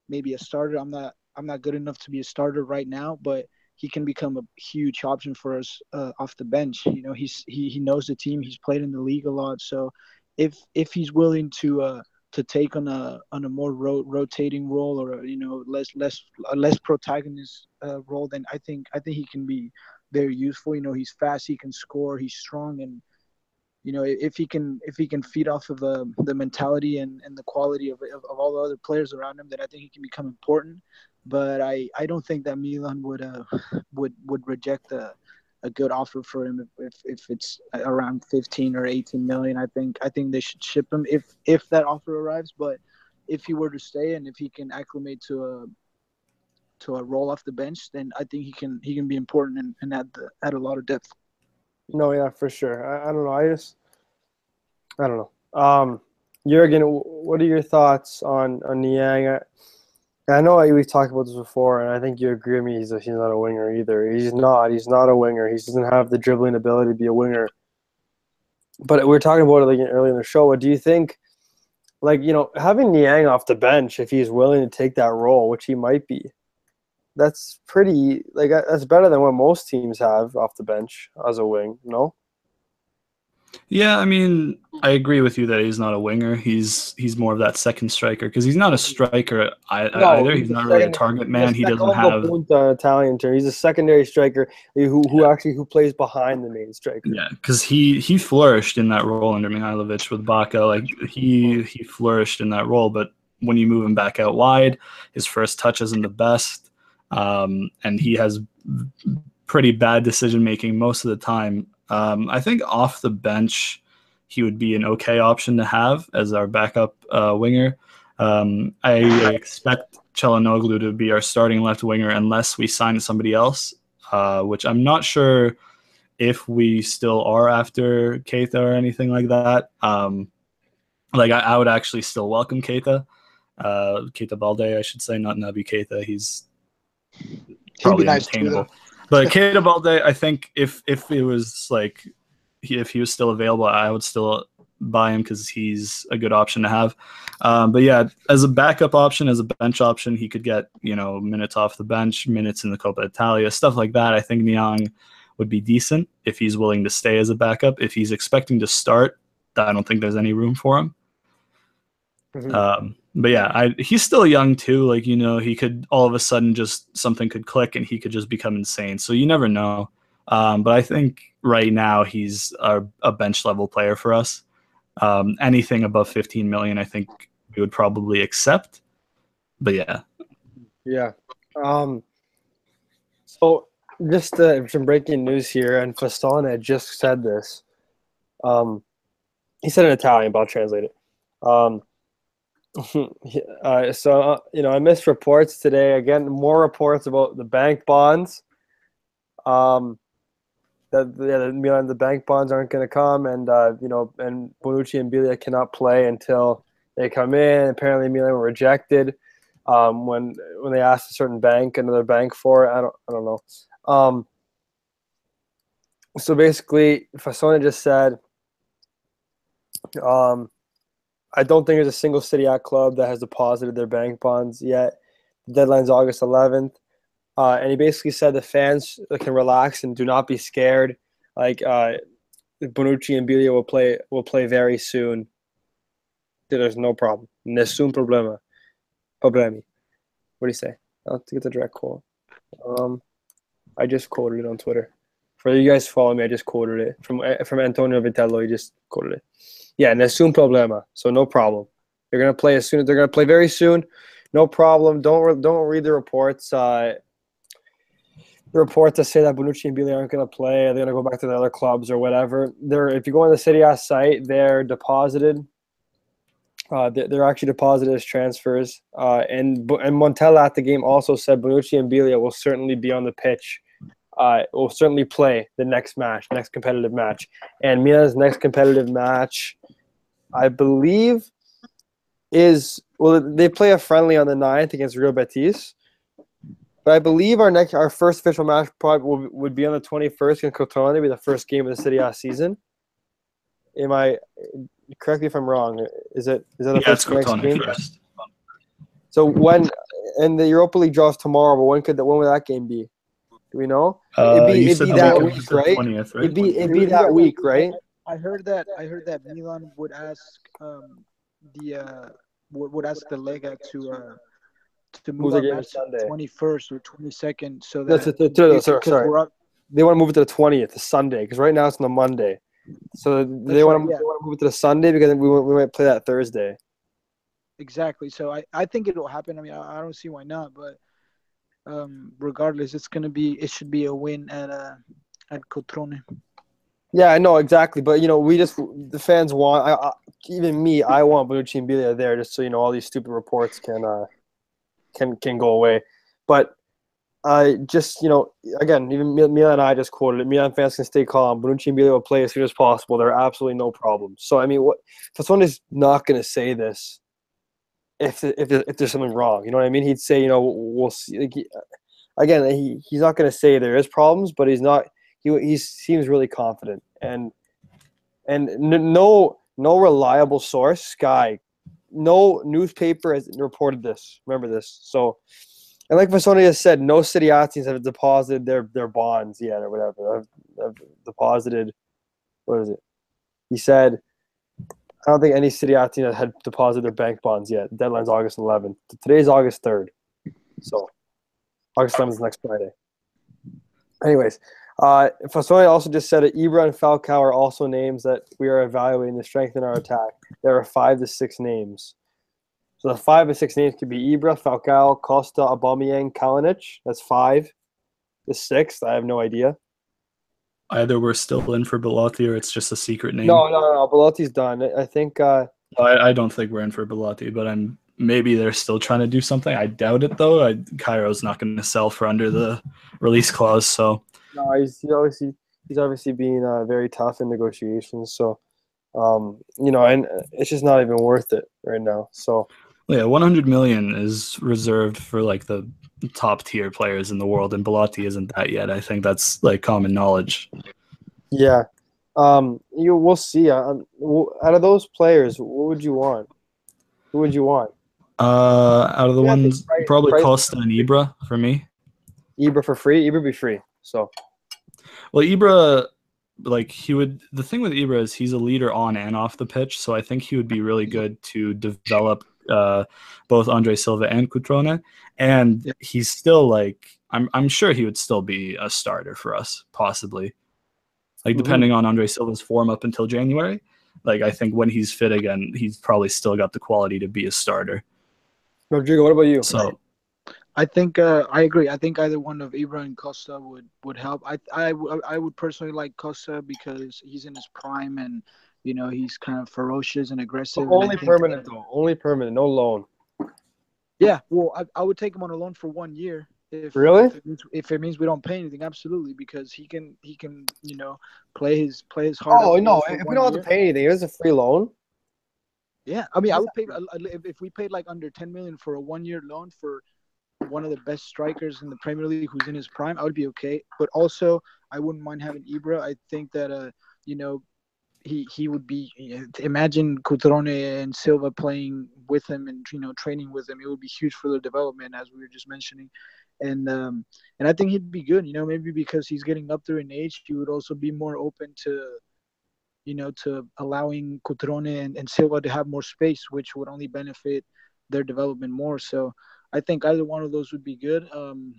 maybe a starter. I'm not i'm not good enough to be a starter right now but he can become a huge option for us uh, off the bench. You know he's he, he knows the team. He's played in the league a lot. So if if he's willing to uh to take on a on a more ro- rotating role or you know less less less protagonist uh, role then i think i think he can be very useful. You know, he's fast, he can score, he's strong, and you know, if he can if he can feed off of the the mentality and, and the quality of, of, of all the other players around him, then I think he can become important. But I, I don't think that Milan would uh would would reject a, a good offer for him if, if, if it's around 15 or 18 million. I think I think they should ship him if if that offer arrives. But if he were to stay and if he can acclimate to a to a roll off the bench, then I think he can he can be important and, and add the, add a lot of depth. No, yeah, for sure. I, I don't know. I just, I don't know. Um, Jurgen, what are your thoughts on on Niang? I, I know we've talked about this before, and I think you agree with me. He's, he's not a winger either. He's not. He's not a winger. He doesn't have the dribbling ability to be a winger. But we were talking about it like earlier in the show. What do you think? Like you know, having Niang off the bench, if he's willing to take that role, which he might be, that's pretty like that's better than what most teams have off the bench as a wing. No. Yeah, I mean, I agree with you that he's not a winger. He's he's more of that second striker because he's not a striker either. He's, he's not really a target man. He doesn't have punta, uh, Italian term. He's a secondary striker who who actually who plays behind the main striker. Yeah, because he he flourished in that role under Mihajlovic with Bacca. Like he he flourished in that role, but when you move him back out wide, his first touch isn't the best um, and he has pretty bad decision making most of the time. Um, I think off the bench, he would be an okay option to have as our backup uh, winger. Um, I expect Calhanoglu to be our starting left winger unless we sign somebody else, uh, which I'm not sure if we still are after Keita or anything like that. Um, like I, I, would actually still welcome Keita, uh, Keita Balde, I should say, not Naby Keita. He's probably nice unattainable. but Keita Balde, I think if if it was like if he was still available, I would still buy him because he's a good option to have. Um, but yeah, as a backup option, as a bench option, he could get you know minutes off the bench, minutes in the Coppa Italia, stuff like that. I think Niang would be decent if he's willing to stay as a backup. If he's expecting to start, I don't think there's any room for him. Mm-hmm. Um, but yeah, I, he's still young too. Like you know, he could all of a sudden just something could click and he could just become insane. So you never know. Um, but I think right now he's a, a bench level player for us. Um, anything above 15 million, I think we would probably accept. But yeah, yeah. Um, so just uh, some breaking news here, and Fassone just said this. Um, he said in Italian, but I'll translate it. Um, uh, so uh, you know, I missed reports today. Again, more reports about the bank bonds. Um, that yeah, Milan the bank bonds aren't going to come, and uh, you know, and Bonucci and Biglia cannot play until they come in. Apparently, Milan were rejected um, when when they asked a certain bank, another bank for it. I don't I don't know. Um, so basically, Fassone just said. Um, I don't think there's a single Serie A club that has deposited their bank bonds yet. The deadline's August 11th. Uh, and he basically said the fans can relax and do not be scared. Like uh, Bonucci and Biglia will play will play very soon. There's no problem. Nessun problema. Problemi. What do you say? I'll get the direct quote. Um, I just quoted it on Twitter. For you guys follow me, I just quoted it from from Antonio Vitiello. He just quoted it. Yeah, nessun problema. So no problem. They're gonna play as soon as they're gonna play very soon. No problem. Don't don't read the reports. Uh, the reports that say that Bonucci and Biglia aren't to play, they're to go back to the other clubs or whatever. They're if you go on the Serie A site, they're deposited. Uh, they're actually deposited as transfers. Uh, and and Montella at the game also said Bonucci and Biglia will certainly be on the pitch uh, will certainly play the next match, next competitive match. And Mila's next competitive match, I believe, is well, they play a friendly on the 9th against Real Betis. But I believe our next, our first official match probably will, would be on the 21st in Crotone, be the first game of the Serie A season. Am I correct me if I'm wrong? Is it is that the yeah, first next game? First. So when and the Europa League draws tomorrow, but when could that when would that game be? Do we know? Uh, it'd be, it'd be that week, right? 20th, right? It'd be it'd be that week, right? I heard that I heard that Milan would ask um, the uh, would, would ask the Lega to uh, to move, move the Sunday, twenty first or twenty second, so that that's sorry, sorry. Up, they want to move it to the twentieth, the Sunday, because right now it's on the Monday. So they want to right, yeah. move it to the Sunday because we we might play that Thursday. Exactly. So I, I think it will happen. I mean, I, I don't see why not. But um, regardless, it's gonna be it should be a win at uh at Crotone. Yeah, I know exactly, but you know, we just the fans want. I, I, even me, I want Bonucci and Biglia there just so you know all these stupid reports can uh can can go away. But I just you know again, even Milan and I just quoted it. Milan fans can stay calm. Bonucci and Biglia will play as soon as possible. There are absolutely no problems. So I mean, what if someone is not going to say this? If if if there's something wrong, you know what I mean? He'd say, you know, we'll see. Like, he, uh, again, he, he's not going to say there is problems, but he's not he he seems really confident and and no no reliable source sky no newspaper has reported this remember this so and like Fassone has said no city athletes have deposited their their bonds yet or whatever have, have deposited what is it he said I don't think any city athlete had deposited their bank bonds yet. Deadline's August 11th. Today's August 3rd. So August 11th is next Friday. Anyways, uh, Fassone also just said that Ibra and Falcao are also names that we are evaluating to strengthen our attack. There are five to six names. So the five to six names could be Ibra, Falcao, Costa, Aubameyang, Kalinic. That's five. The sixth, I have no idea. Either we're still in for Belotti or it's just a secret name. No, no, no. Belotti's done. I think. Uh, I, I don't think we're in for Belotti, but I'm maybe they're still trying to do something. I doubt it though. I, Cairo's not going to sell for under the release clause, so no, he's, he's obviously he's obviously being uh, very tough in negotiations. So, um, you know, and it's just not even worth it right now. So, yeah, 100 million is reserved for like the top tier players in the world, and Belotti isn't that yet. I think that's like common knowledge. Yeah, um, you we'll see. Um, out of those players, what would you want? Who would you want? Uh, out of the yeah, ones, price, probably price Costa and Ibra for me. Ibra for free. Ibra be free. So, well, Ibra, like he would. The thing with Ibra is he's a leader on and off the pitch. So I think he would be really good to develop uh, both Andre Silva and Cutrone. And yeah. he's still like I'm. I'm sure he would still be a starter for us, possibly. Like mm-hmm. depending on Andre Silva's form up until January. Like I think when he's fit again, he's probably still got the quality to be a starter. Rodrigo, what about you? So I think uh, I agree. I think either one of Ibra and Costa would would help. I I, I would personally like Costa because he's in his prime and you know he's kind of ferocious and aggressive. But only and permanent though. Only permanent. No loan. Yeah, well, I, I would take him on a loan for one year. If, really? If it, means, if it, means, we don't pay anything, absolutely, because he can he can you know play his play his heart. Oh no! If we don't year. have to pay anything, it is a free loan. Yeah, I mean, I would pay if we paid like under ten million for a one year loan for one of the best strikers in the Premier League who's in his prime, I would be okay. But also, I wouldn't mind having Ibra. I think that uh, you know, he he would be. Imagine Cutrone and Silva playing with him and you know training with him. It would be huge for their development, as we were just mentioning. And um, and I think he'd be good. You know, maybe because he's getting up there in age, he would also be more open to you know, to allowing Cutrone and, and Silva to have more space, which would only benefit their development more. So I think either one of those would be good. Um,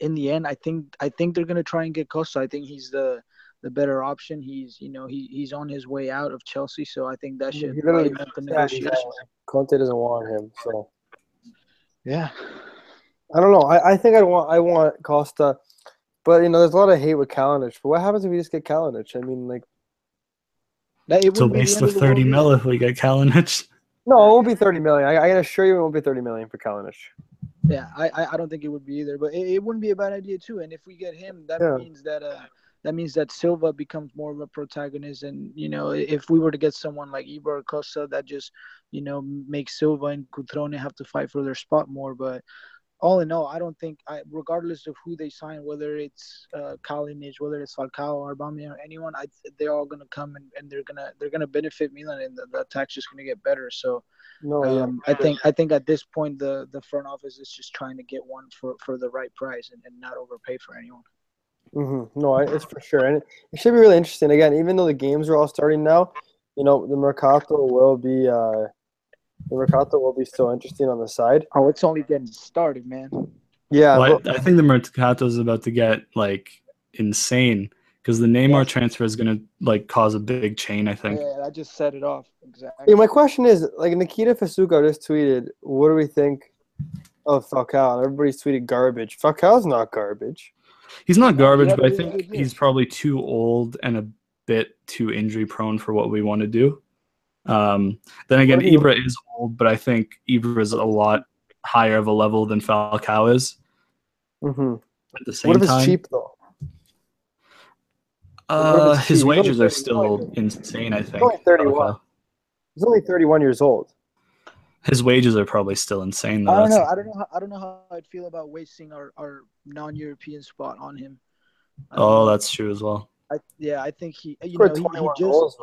in the end, I think I think they're gonna try and get Costa. I think he's the the better option. He's you know he he's on his way out of Chelsea, so I think that should lighten up the negotiations. Conte doesn't want him, so yeah. I don't know. I, I think I want I want Costa, but you know there's a lot of hate with Kalinic. But what happens if we just get Kalinic? I mean, like that, it it's a waste of thirty mil if we get Kalinic. No, it won't be thirty million. I, I can assure you, it won't be thirty million for Kalinic. Yeah, I I don't think it would be either, but it, it wouldn't be a bad idea too. And if we get him, that yeah. means that uh that means that Silva becomes more of a protagonist. And you know, if we were to get someone like Ibra Costa, that just you know makes Silva and Cutrone have to fight for their spot more. But all in all, I don't think, I, regardless of who they sign, whether it's uh, Kalinic, whether it's Falcao or Aubameyang or anyone, I, they're all gonna come and, and they're gonna they're gonna benefit Milan, and the, the attack's just gonna get better. So, no, um, yeah. I think I think at this point the the front office is just trying to get one for for the right price and, and not overpay for anyone. Mm-hmm. No, it's for sure, and it, it should be really interesting. Again, even though the games are all starting now, you know the Mercato will be. Uh, the Mercato will be still interesting on the side. Oh, it's only getting started, man. Yeah, well, I, I, think the Mercato is about to get like insane because the Neymar Yeah. transfer is gonna like cause a big chain. I think. Yeah, I just set it off exactly. Yeah, my question is like Nikita Fasuko just tweeted, "What do we think of Falcao?" And everybody's tweeted garbage. Falcao's not garbage. He's not garbage, but I think he- he- he's probably too old and a bit too injury prone for what we want to do. Um, then again, Ibra is old, but I think Ibra is a lot higher of a level than Falcao is. Mm-hmm. At the same What if it's time, cheap though? uh, his cheap? Wages are still insane. I think. He's only 31. He's only 31 years old. His wages are probably still insane. Though. I don't know. I don't know. How, I don't know how I'd feel about wasting our, our non-European spot on him. I Oh, know. that's true as well. I, yeah. I think he. You know, he, he just goals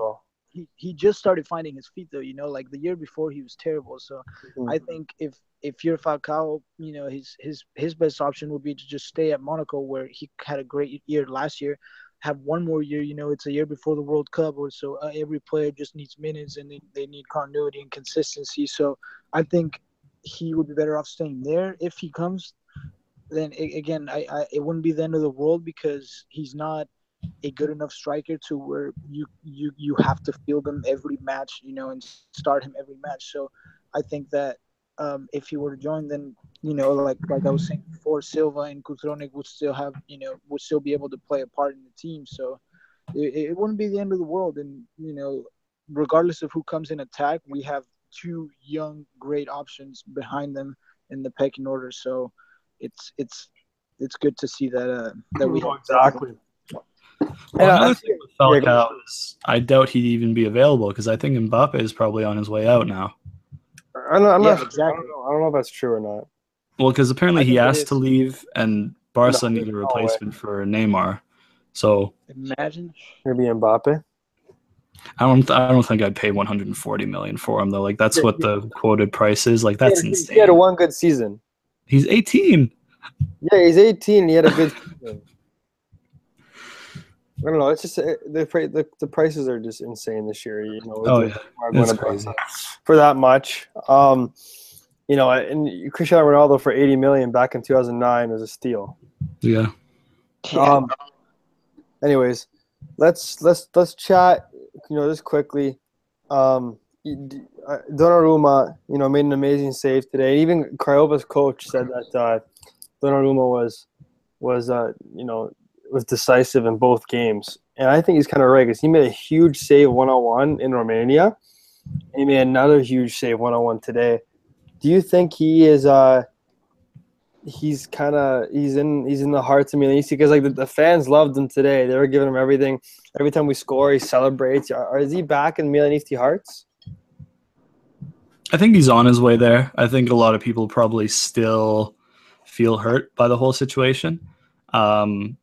he, he just started finding his feet though. You know, like the year before he was terrible. So Mhm. I think if if you're Falcao, you know his his his best option would be to just stay at Monaco where he had a great year last year. Have one more year, you know, it's a year before the World Cup, or so uh, every player just needs minutes and they, they need continuity and consistency. So I think he would be better off staying there if he comes. Then again, I, I it wouldn't be the end of the world because he's not a good enough striker to where you you you have to field him every match, you know, and start him every match. So I think that um, if he were to join, then you know, like like I was saying before, Silva and Cutrone would still have, you know, would still be able to play a part in the team. So it, it wouldn't be the end of the world. And you know, regardless of who comes in attack, we have two young, great options behind them in the pecking order. So it's it's it's good to see that uh, that we exactly. Well, Yeah, I thing with yeah, is I doubt he'd even be available because I think Mbappe is probably on his way out now. I'm not, I'm Yeah, not, I, exactly. don't know, I don't know if that's true or not. Well, because apparently he asked is. to leave, and Barca No, need a no replacement for Neymar. So Imagine. Maybe Mbappe. I don't, I don't think I'd pay 140 million for him though. Like that's Yeah, what the quoted price is. Like that's he, insane. he had a one good season. He's 18. Yeah, he's 18 he had a good season. I don't know. It's just uh, the, the the prices are just insane this year. You know, Oh, yeah. It's crazy. For that much. Um, you know, and Cristiano Ronaldo for 80 million back in 2009 was a steal. Yeah. Um, anyways, let's let's let's chat. You know, just quickly. Um, uh, Donnarumma, you know, made an amazing save today. Even Craiova's coach said that uh, Donnarumma was was uh, you know was decisive in both games, and I think he's kind of right because he made a huge save one on one in Romania. He made another huge save one on one today. Do you think he is? Uh, he's kind of he's in he's in the hearts of Milan because like the, the fans loved him today. They were giving him everything. Every time we score, he celebrates. Are, is he back in Milanisti hearts? I think he's on his way there. I think a lot of people probably still feel hurt by the whole situation. Um,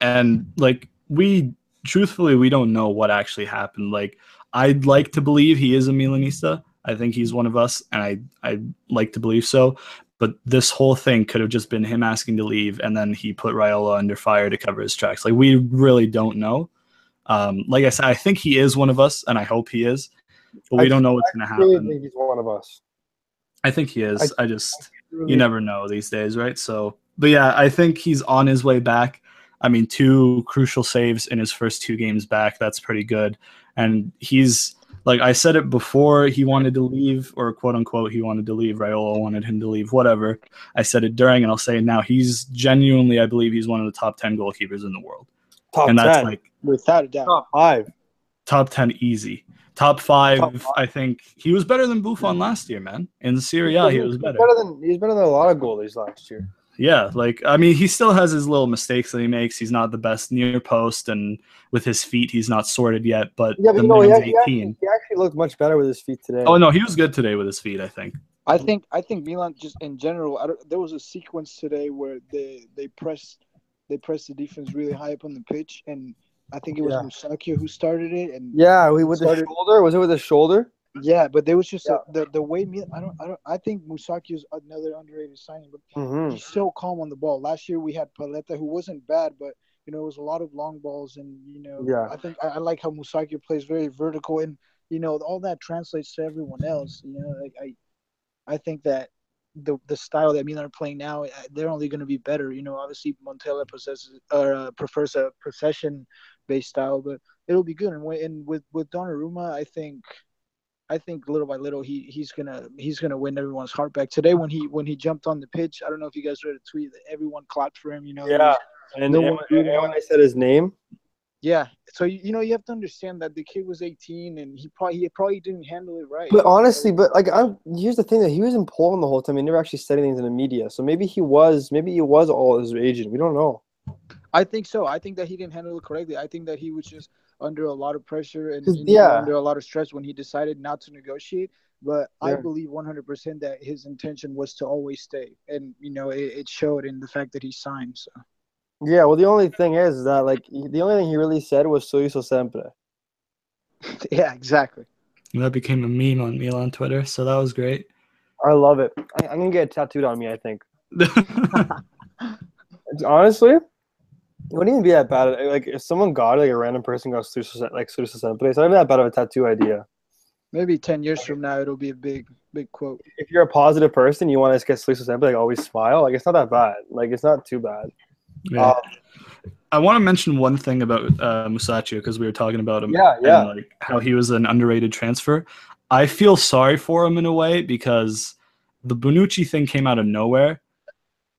and like we truthfully we don't know what actually happened. Like I'd like to believe he is a Milanista. I think he's one of us and I I like to believe so. But this whole thing could have just been him asking to leave and then he put Raiola under fire to cover his tracks. Like we really don't know. Um, like I said, I think he is one of us and I hope he is. But we I- don't know what's gonna I really happen. think he's one of us. I think he is. I, just Really- you never know these days, right? So, but yeah, I think he's on his way back. I mean, two crucial saves in his first two games back. That's pretty good. And he's like I said it before he wanted to leave, or quote unquote he wanted to leave. Raiola wanted him to leave. Whatever. I said it during, and I'll say it now. He's genuinely, I believe, he's one of the top ten goalkeepers in the world, top and that's 10, like Without a doubt. top five. top ten easy. Top five, Top five. I think he was better than Buffon last year, man. In the Serie A, he was He's better. than he's better than a lot of goalies last year. Yeah, like I mean, he still has his little mistakes that he makes. He's not the best near post, and with his feet, he's not sorted yet. But Yeah, but the you know, he, man's he, actually, 18. he actually looked much better with his feet today. Oh no, he was good today with his feet. I think. I think I think Milan just in general. I don't, there was a sequence today where they they pressed they pressed the defense really high up on the pitch, and I think it was Yeah. Musacchio who started it. And Yeah, we with the shoulder. Was it with the shoulder? Yeah, but there was just Yeah. a, the the way me I don't I don't. I think Musacchio's another underrated signing, but Mm-hmm. he's so calm on the ball. Last year we had Paletta, who wasn't bad, but you know it was a lot of long balls, and you know Yeah. I think I, I like how Musacchio plays very vertical, and you know all that translates to everyone else. You know, like I, I think that the the style that Milan are playing now, uh, they're only going to be better. You know, obviously Montella possesses or uh, prefers a possession based style, but it'll be good. And, and with with Donnarumma, I think I think little by little he he's gonna he's gonna win everyone's heart back. Today when he when he jumped on the pitch, I don't know if you guys read a tweet that everyone clapped for him. You know, yeah. And, no and, and when I said his name, yeah. So you know you have to understand that the kid was 18 and he probably he probably didn't handle it right. But honestly, but like I'm here's the thing that he was in Poland the whole time. He never actually said anything to the media. So maybe he was maybe he was all his agent. We don't know. I think so. I think that he didn't handle it correctly. I think that he was just under a lot of pressure and you yeah. under a lot of stress when he decided not to negotiate. But yeah. I believe 100% that his intention was to always stay, and you know it, it showed in the fact that he signed. So. Yeah, well, the only thing is that like the only thing he really said was "Soy sempre." yeah, exactly. And that became a meme on me on Twitter, so that was great. I love it. I, am gonna get it tattooed on me. I think. Honestly, it wouldn't even be that bad. Like if someone got it, like a random person got like through Susa Sempre, it's not even that bad of a tattoo idea. Maybe ten years from now, it'll be a big, big quote. If you're a positive person, you want to get Susa Sempre, like always smile. Like it's not that bad. Like it's not too bad. Yeah. Um, I want to mention one thing about uh, Musacchio because we were talking about him. Yeah, yeah. And, like how he was an underrated transfer. I feel sorry for him in a way because the Bonucci thing came out of nowhere,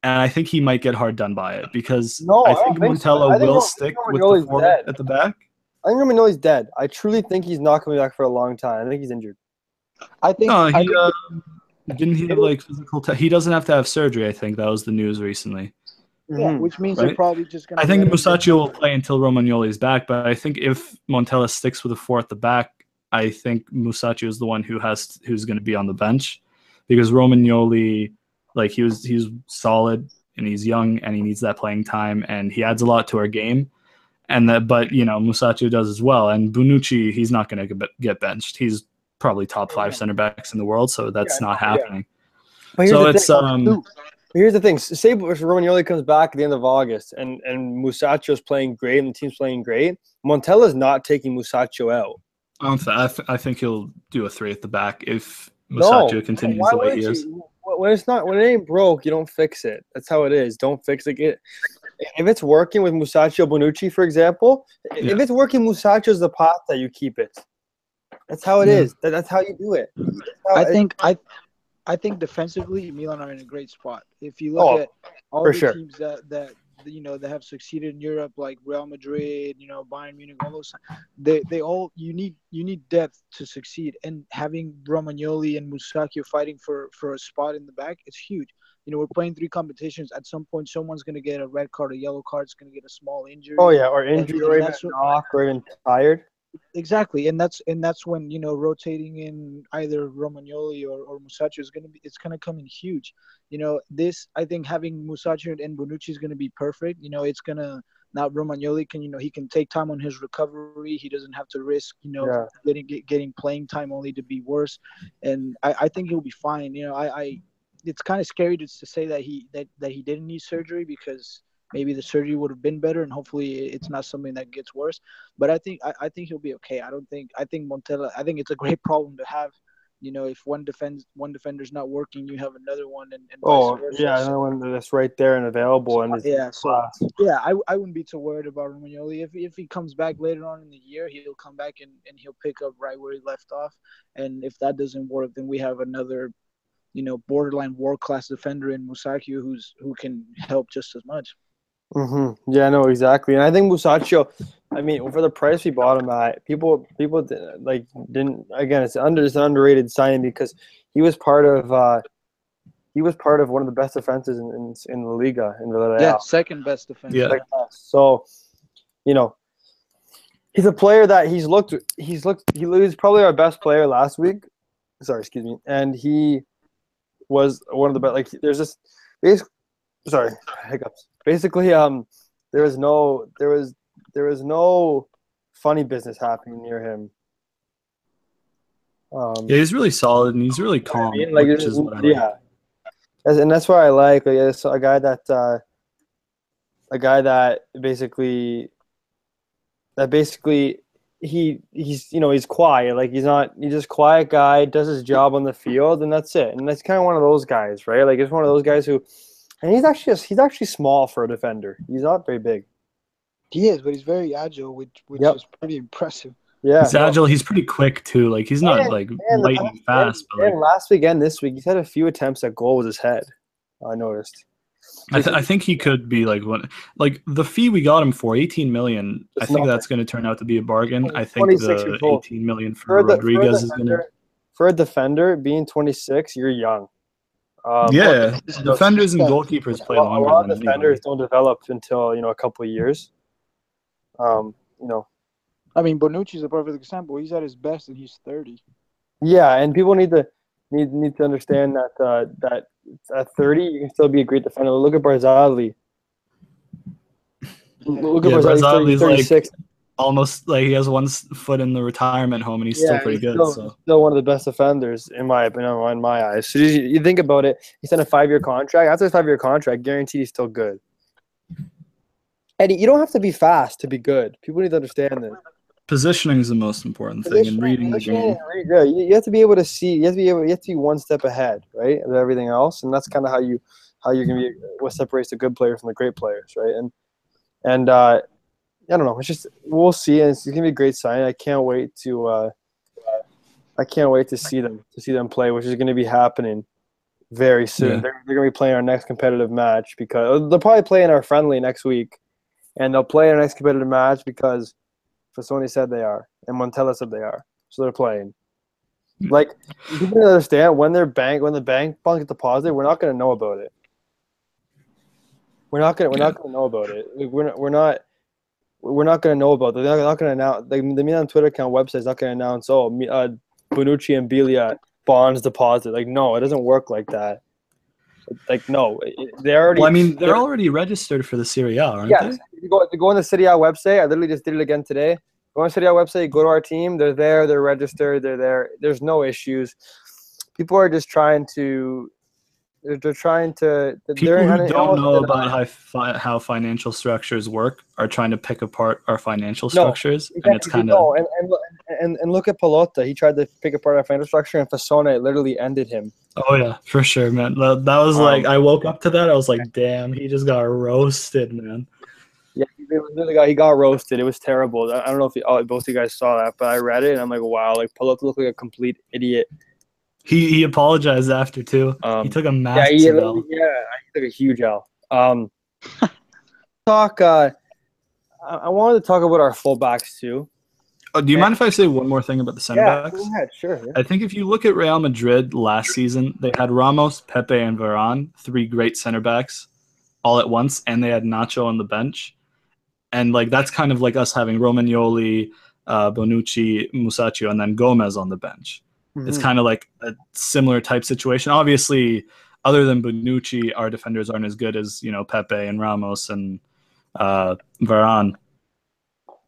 and I think he might get hard done by it because no, I think Montella so. I think will stick with the four at the back. I think Romagnoli's dead. I truly think he's not coming back for a long time. I think he's injured. I think. No, he, I think uh, didn't he have like physical? Te- he doesn't have to have surgery. I think that was the news recently. Yeah, mm-hmm. which means right? they're probably just going to. I think Musacchio will play until Romagnoli is back, but I think if Montella sticks with a four at the back, I think Musacchio is the one who has who's going to be on the bench because Romagnoli, like he was, he's solid and he's young and he needs that playing time and he adds a lot to our game. And that, but you know, Musacchio does as well. And Bonucci, he's not going to get benched. He's probably top five center backs in the world, so that's yeah, not happening. Yeah. So it's um. Here's the thing: say if Romagnoli comes back at the end of August, and and Musacchio's playing great, and the team's playing great. Montella's not taking Musacchio out. I, th- I, th- I think he'll do a three at the back if Musacchio no, continues the way he is. You? When it's not when it ain't broke, you don't fix it. That's how it is. Don't fix it. If it's working with Musacchio Bonucci, for example, yeah. if it's working, Musacchio's the that you keep it. That's how it yeah. is. That, that's how you do it. I think I, I think defensively, Milan are in a great spot. If you look oh, at all the sure. teams that that you know that have succeeded in Europe, like Real Madrid, you know Bayern Munich, all those. They they all you need you need depth to succeed, and having Romagnoli and Musacchio fighting for for a spot in the back, it's huge. You know we're playing three competitions. At some point, someone's going to get a red card, a yellow card. It's going to get a small injury. Oh yeah, or injury, or even knock, or even tired exactly and that's and that's when you know rotating in either romagnoli or, or musacchio is going to be it's going to come in huge. You know this i think having musacchio and bonucci is going to be perfect. You know it's going to now romagnoli can you know he can take time on his recovery. He doesn't have to risk you know yeah. getting getting playing time only to be worse. And i, I think he'll be fine. You know i, I it's kind of scary to, to say that he that, that he didn't need surgery because maybe the surgery would have been better and hopefully it's not something that gets worse. But i think I, I, think he'll be okay. I don't think i think montella i think it's a great problem to have. You know if one defends one defender's not working you have another one and, and oh yeah another one that's right there and available and yeah so yeah I, I wouldn't be too worried about Romagnoli. If, if he comes back later on in the year he'll come back and, and he'll pick up right where he left off. And if that doesn't work then we have another you know borderline world class defender in Musacchio who's who can help just as much Mm-hmm. Yeah, no, exactly. And I think Musacchio, I mean, for the price we bought him at, people people like didn't again. It's under it's an underrated signing because he was part of uh, he was part of one of the best defenses in in, in the Liga in Villarreal. Yeah, second best defense. Yeah. So, you know, he's a player that he's looked he's looked he was probably our best player last week. Sorry, excuse me, and he was one of the best. Like, there's this basically sorry hiccups basically um there was no there was there was no funny business happening near him um yeah he's really solid and he's really calm I mean, like, which is what I yeah like. and that's what i like like it's a guy that uh a guy that basically that basically he he's you know he's quiet. Like he's not he's just quiet guy, does his job on the field, and that's it. And that's kind of one of those guys, right? Like it's one of those guys who, and he's actually he's actually small for a defender. He's not very big. He is, but he's very agile, which which Yep. is pretty impressive. Yeah, He's agile. He's pretty quick too. Like he's not And- like and- lightning fast, and, but like, and last week and this week, he's had a few attempts at goal with his head. I noticed. I, th- I think he could be like one. Like the fee we got him for, eighteen million. I think nothing. that's going to turn out to be a bargain. I think the eighteen million for, For, the, for, a Rodriguez is going to. for a defender, being 26, you're young. Um, Yeah, This defenders and yeah. goalkeepers a play lot, a longer lot than of defenders anybody. don't develop until you know a couple of years. Um, you know, I mean, Bonucci's a perfect example. He's at his best and he's 30. yeah, and people need to need need to understand that uh, that at 30 you can still be a great defender. Look at Barzagli. Look at Yeah, Barzagli, Barzagli's 30, like- 36. Almost like he has one foot in the retirement home, and he's still pretty he's good. Still, So still one of the best defenders in my opinion, in my eyes. So you, you think about it, he signed a five-year contract. After his five-year contract, guaranteed he's still good. And you don't have to be fast to be good. People need to understand this. positioning is the most important thing, and Positioning- reading the game. good. You, have to be able to see. You have to be able. You have to be one step ahead, right, of everything else, and that's kind of how you how you're gonna be. What separates the good players from the great players, right? And and uh, I don't know. It's just we'll see, and it's gonna be a great sign. I can't wait to. Uh, I can't wait to see them to see them play, which is going to be happening very soon. Yeah. They're, they're going to be playing our next competitive match because they'll probably play in our friendly next week, and they'll play in our next competitive match because Fassone said they are, and Montella said they are, so they're playing. Like you can understand when their bank when the bank bank deposit, we're not going to know about it. We're not gonna we're not gonna know about it. We're not, we're not we're not gonna know about it. They're not, not gonna announce. Like, the Milan Twitter account website is not gonna announce. Oh, uh, Bonucci and Biglia bonds deposit. Like no, it doesn't work like that. Like no, they already. Well, I mean, they're already registered for the Serie A, aren't they? you go, you go on the Serie A website. I literally just did it again today. Go on the Serie A website. Go to our team. They're there. They're registered. They're there. There's no issues. People are just trying to. They're, trying to. People they're who don't know about how, fi- how financial structures work are trying to pick apart our financial No, structures, and it's Exactly, kind of no, and, and and and look at Pelota. He tried to pick apart our financial structure, and Fassone literally ended him. oh yeah, for sure, man. That, that was Um, like I woke up to that, I was like, damn, he just got roasted, man. Yeah, he literally got, he got roasted. It was terrible. I don't know if you, oh, both of you guys saw that, but I read it and I'm like, wow, like Pelota looked like a complete idiot. He he apologized after too. Um, he took a massive he, L. yeah, he took a huge L. Um, talk. Uh, I, I wanted to talk about our fullbacks too. Oh, do you Yeah. mind if I say one more thing about the center yeah, backs? go ahead, sure. yeah. I think if you look at Real Madrid last season, they had Ramos, Pepe, and Varane, three great center backs, all at once, and they had Nacho on the bench. And like that's kind of like us having Romagnoli, uh, Bonucci, Musacchio, and then Gomez on the bench. It's Mhm. kind of like a similar type situation. Obviously, other than Bonucci, our defenders aren't as good as you know Pepe and Ramos and uh, Varane.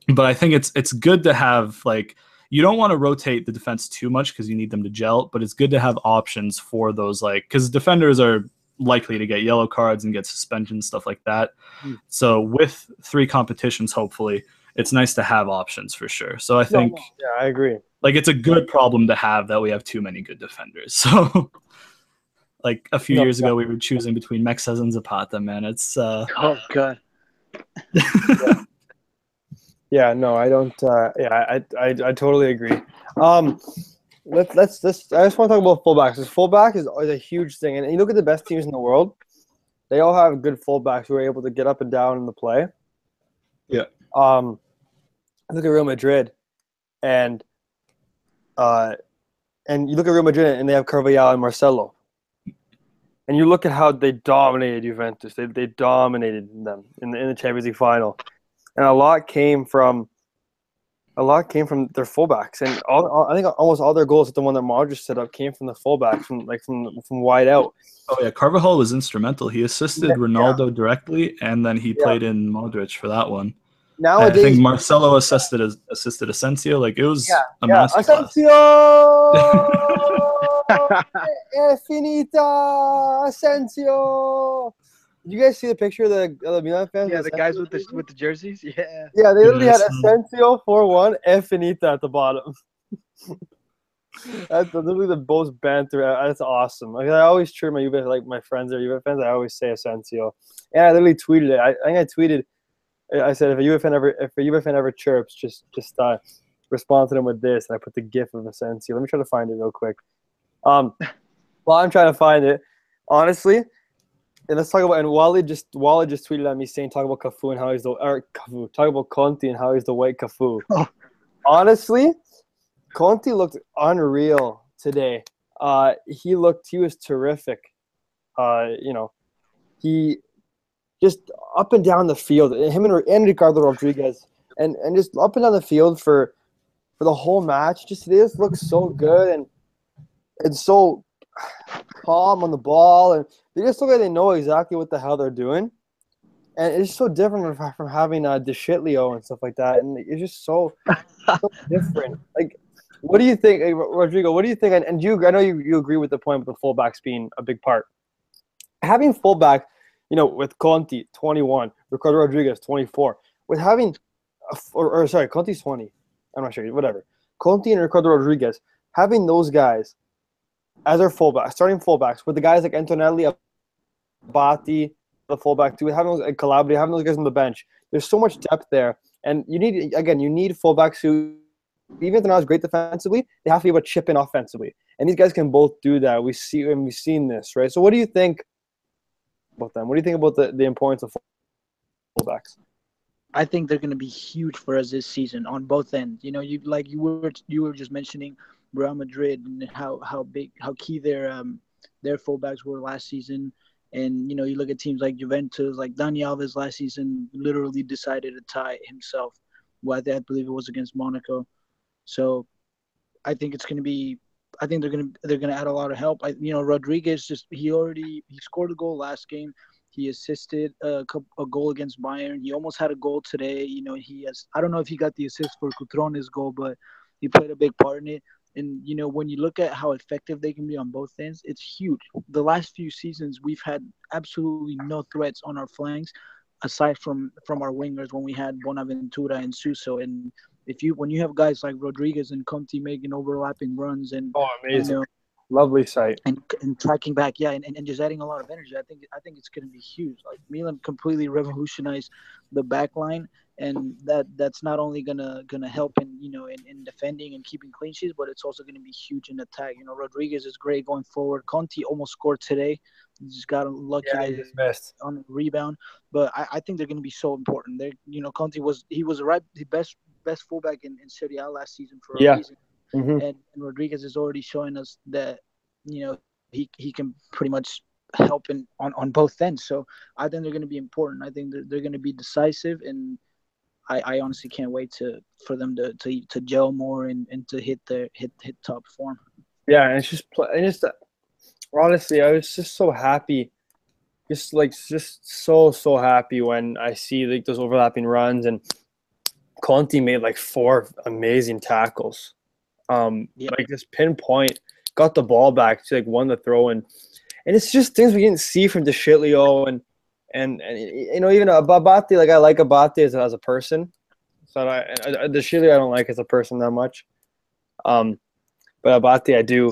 But I think it's it's good to have like you don't want to rotate the defense too much because you need them to gel. But it's good to have options for those like because defenders are likely to get yellow cards and get suspensions stuff like that. Hmm. So with three competitions, hopefully, it's nice to have options for sure. So I think no, yeah, I agree. like it's a good problem to have that we have too many good defenders. So like a few No, years ago we were choosing between Mexes and Zapata, man. It's uh Oh god. Yeah, no, I don't. Uh, yeah, I, I, I totally agree. Um, let's let's let's. I just want to talk about fullbacks. Because fullback is, is a huge thing, and you look at the best teams in the world. They all have good fullbacks who are able to get up and down in the play. Yeah. Um, look at Real Madrid, and uh, and you look at Real Madrid, and they have Carvajal and Marcelo. And you look at how they dominated Juventus. They, they dominated them in the in the Champions League final and a lot came from a lot came from their fullbacks, and all, all- I think almost all their goals, at the one that Modric set up, came from the fullbacks, from like from from wide out. oh yeah, Carvajal was instrumental. He assisted Yeah, Ronaldo directly and then he Yeah. played in Modric for that one. I think Marcelo assisted assisted Asensio. Like it was Yeah, a yeah, masterclass. Asensio, è finita, Asensio. Did you guys see the picture of the, of the Milan fans? Yeah, the guys with the with the jerseys. Yeah. Yeah, they literally had Yes. Asensio four one, Infinita at the bottom. That's literally the most banter. uh, That's awesome. Like I always cheer my Juve, like my friends are Juve fans. I always say Asensio, and I literally tweeted it. I, I think I tweeted. I said if a UFN ever, if a UFN ever chirps, just just uh, respond to them with this, and I put the GIF of a Asensio. Let me try to find it real quick. Um, while I'm trying to find it, honestly, and let's talk about and Wally just Wally just tweeted at me saying talk about Cafu and how he's the or Cafu talk about Conti and how he's the white Cafu. Oh. Honestly, Conti looked unreal today. Uh, he looked he was terrific. Uh, you know, he just up and down the field. Him and, and Ricardo Rodriguez and and just up and down the field for for the whole match. Just they just look so good and and so calm on the ball and they just look like they know exactly what the hell they're doing. And it's so different from, from having uh, DeShitlio and stuff like that. And it's just so, so different. Like, what do you think, eh, Rodrigo? What do you think? And, and you, I know you, you agree with the point with the fullbacks being a big part. Having fullback, you know, with Conti, 21, Ricardo Rodriguez, 24, with having, or, or sorry, Conti's 20. I'm not sure, whatever. Conti and Ricardo Rodriguez, having those guys as their fullbacks, starting fullbacks, with the guys like Antonelli, Abate, the fullback too, having those, like Calabria, having those guys on the bench. There's so much depth there, and you need again, you need fullbacks who, even if they're not as great defensively, they have to be able to chip in offensively, and these guys can both do that. We see and we've seen this, right? So, what do you think about them? What do you think about the, the importance of fullbacks? I think they're going to be huge for us this season on both ends. You know, you like you were you were just mentioning Real Madrid and how how big how key their um their fullbacks were last season. And you know, you look at teams like Juventus, like Dani Alves last season literally decided to tie himself. Well, I I believe it was against Monaco. So, I think it's going to be. I think they're to they're to add a lot of help. I, you know, Rodriguez just he already he scored a goal last game. He assisted a, a goal against Bayern. He almost had a goal today. You know, he has. I don't know if he got the assist for Cutrone's goal, but he played a big part in it. And you know, when you look at how effective they can be on both ends, it's huge. The last few seasons, we've had absolutely no threats on our flanks, aside from from our wingers when we had Bonaventura and Suso. And if you when you have guys like Rodriguez and Conti making overlapping runs and Oh, you know Lovely sight. and, and tracking back, yeah, and, and and just adding a lot of energy. I think I think it's going to be huge. Like Milan completely revolutionized the back line, and that that's not only gonna gonna help in you know in, in defending and keeping clean sheets, but it's also gonna be huge in attack. You know, Rodriguez is great going forward. Conti almost scored today. He just got lucky Yeah, that he on a rebound, but I, I think they're going to be so important. They, you know, Conti was he was right the best best fullback in, in Serie A last season for a Yeah. reason hmm and, and Rodriguez is already showing us that you know he, he can pretty much help in on, on both ends. So I think they're going to be important. I think they're, they're going to be decisive, and I, I honestly can't wait to for them to to, to gel more and, and to hit their hit hit top form. Yeah, and it's just, pl- and just uh, honestly, I was just so happy, just like just so so happy when I see like those overlapping runs and Conti made like four amazing tackles, um, Yeah. like just pinpoint, got the ball back to like won the throw and and it's just things we didn't see from DeShitlio and and and you know even Abate like I like Abate as, as a person, so I, I DeShitlio I don't like as a person that much, um, but Abate I do.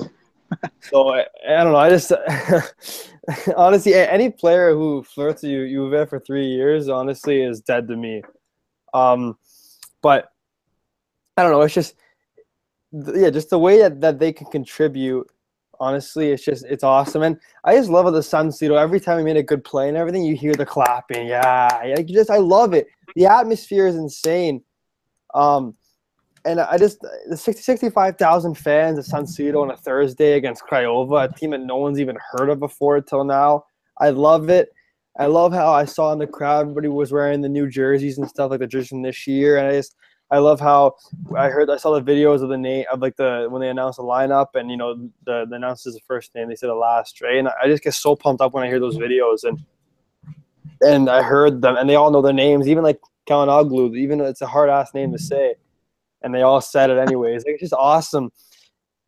so I, I don't know. I just honestly, any player who flirts with you Juve for three years, honestly, is dead to me. Um, but I don't know. It's just yeah, just the way that, that they can contribute. Honestly, it's just it's awesome, and I just love. The San Siro. Every time we made a good play and everything, you hear the clapping. Yeah, like just I love it. The atmosphere is insane. Um, and I just the 60, 65,000 fans at San Siro on a Thursday against Craiova, a team that no one's even heard of before till now. I love it. I love how I saw in the crowd everybody was wearing the new jerseys and stuff like the jersey this year, and I just I love how I heard I saw the videos of the name of like the when they announced the lineup and you know the the announced the first name they said the last right? And I just get so pumped up when I hear those videos and and I heard them and they all know their names even like Calhanoglu even though it's a hard ass name to say and they all said it anyways. Like, it's just awesome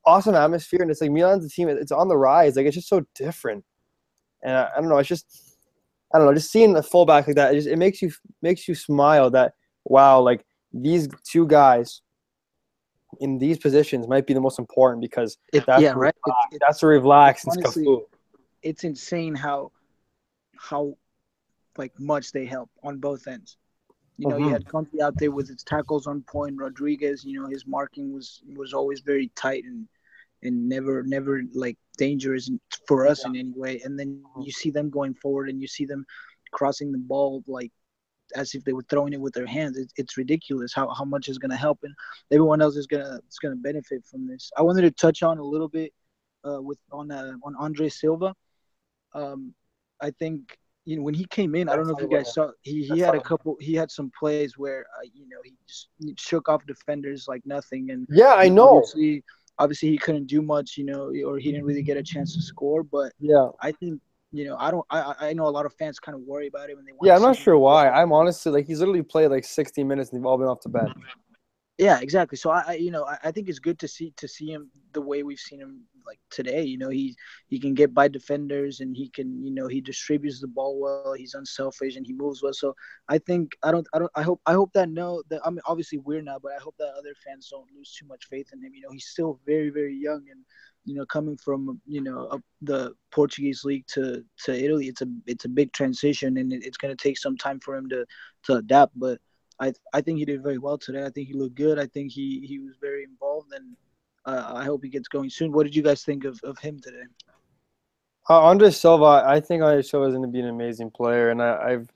awesome atmosphere and it's like Milan's a team it's on the rise like it's just so different. And I, I don't know it's just I don't know, just seeing a fullback like that, it just it makes you makes you smile that wow, like these two guys in these positions might be the most important because If- that's yeah, right. relax- It's- that's where he relax and honestly- Cafu. it's insane how how like much they help on both ends. You know, Mhm. you had Conti out there with his tackles on point. Rodriguez, you know, his marking was was always very tight and and never never like dangerous for us in any way. And then you see them going forward and you see them crossing the ball like as if they were throwing it with their hands. It's, it's ridiculous how, how much is going to help and everyone else is gonna is gonna benefit from this. I wanted to touch on a little bit uh, with on uh, on Andre Silva. Um, I think you know when he came in, I don't know if you guys saw he, he had a couple he had some plays where uh, you know he just he shook off defenders like nothing and Yeah, I know. obviously obviously he couldn't do much you know or he didn't really get a chance to score but Yeah. I think you know I don't I I- know a lot of fans kind of worry about him and they want Yeah, I'm not sure why. I'm honestly like he's literally played like 60 minutes and they've all been off the bench. Yeah, exactly. So I, I you know, I, I think it's good to see to see him the way we've seen him like today. You know, he he can get by defenders and he can, you know, he distributes the ball well. He's unselfish and he moves well. So I think I don't I don't I hope I hope that no that I mean obviously we're not, but I hope that other fans don't lose too much faith in him. You know, he's still very very young and you know coming from you know the Portuguese league to to Italy, it's a it's a big transition and it, it's going to take some time for him to to adapt. But I I think he did very well today. I think he looked good. I think he he was very involved, and uh, I hope he gets going soon. What did you guys think of, of him today? Uh, Andre Silva, I think Andre Silva is going to be an amazing player, and I, I've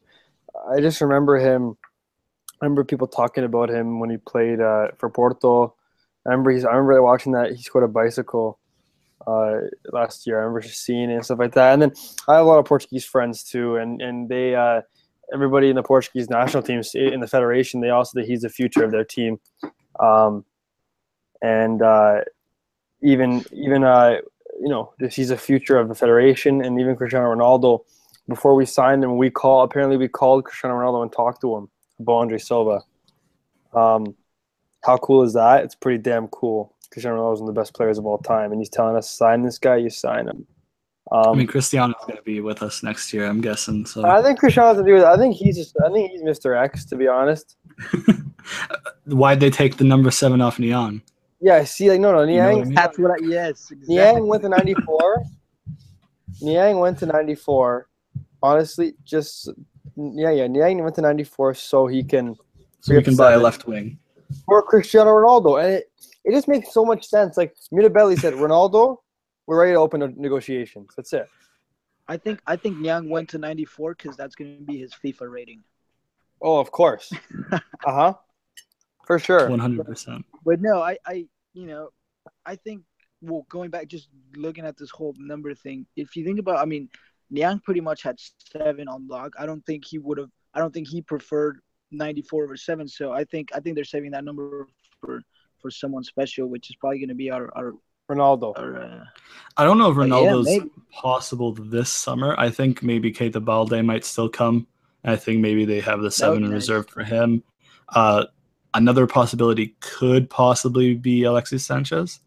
I just remember him. I remember people talking about him when he played uh, for Porto. I remember he's. I remember watching that he scored a bicycle uh, last year. I remember seeing it and stuff like that. And then I have a lot of Portuguese friends too, and and they uh, everybody in the Portuguese national teams in the federation they also that he's the future of their team, um, and uh, even even uh, you know, he's a future of the federation, and even Cristiano Ronaldo. Before we signed him, we call apparently we called Cristiano Ronaldo and talked to him about Andre Silva. Um, how cool is that? It's pretty damn cool. Cristiano Ronaldo is one of the best players of all time, and he's telling us sign this guy, you sign him. Um, I mean, Cristiano's going to be with us next year, I'm guessing. So I think Cristiano has to do with. I think he's just. I think he's Mr. X, to be honest. why'd they take the number seven off Niang? Yeah, see, like no, no, You know what I mean? That's what I yes. Exactly. Niang went to 94. Niang went to 94. Honestly, just yeah, yeah. Niang went to 94 so he can So we can buy a left wing. for Cristiano Ronaldo, and it, it just makes so much sense. Like Mirabelli said, Ronaldo, we're ready to open the negotiations. That's it. I think I think Niang went to 94 because that's going to be his FIFA rating. Oh, of course. uh huh. For sure. 100%. But no, I, I, you know, I think, well, going back, just looking at this whole number thing, if you think about, I mean, Niang pretty much had seven on lock. I don't think he would have, I don't think he preferred 94 over seven. So I think, I think they're saving that number for, for someone special, which is probably going to be our, our, Ronaldo. our, uh, I don't know if But yeah, Ronaldo's possible this summer. I think maybe Keita Balde might still come. I think maybe they have the seven be in nice. reserve for him. Uh, another possibility could possibly be Alexis Sanchez.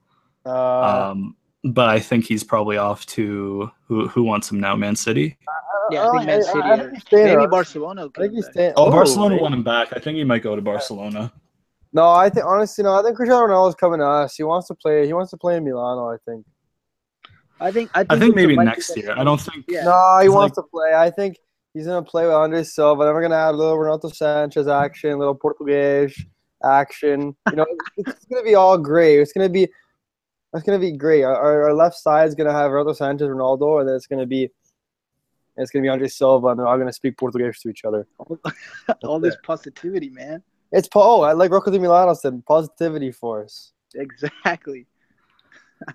Uh, Um, but I think he's probably off to who who wants him now? Man City. yeah, I think Man City I, or think maybe. Barcelona. will I think come he's staying. Oh, Barcelona wait. want him back. I think he might go to Barcelona. No, I think honestly, no. I think Cristiano Ronaldo is coming to us. He wants to play. He wants to play in Milano. I think. I think, I think, I think maybe next year. I don't think. Yeah. No, he It's wants to play. I think he's gonna play with Andre Silva. Then we're gonna add a little Renato Sanchez action, a little Portuguese action. You know, it's, it's gonna be all great. It's gonna be, it's gonna be great. Our, our- our left side is gonna have Renato Sanchez, Ronaldo, and then it's gonna be, it's gonna be Andre Silva, and they're all gonna speak Portuguese to each other. all this positivity, man. It's po- oh, I like Rocco Di Milano said, positivity force. Exactly.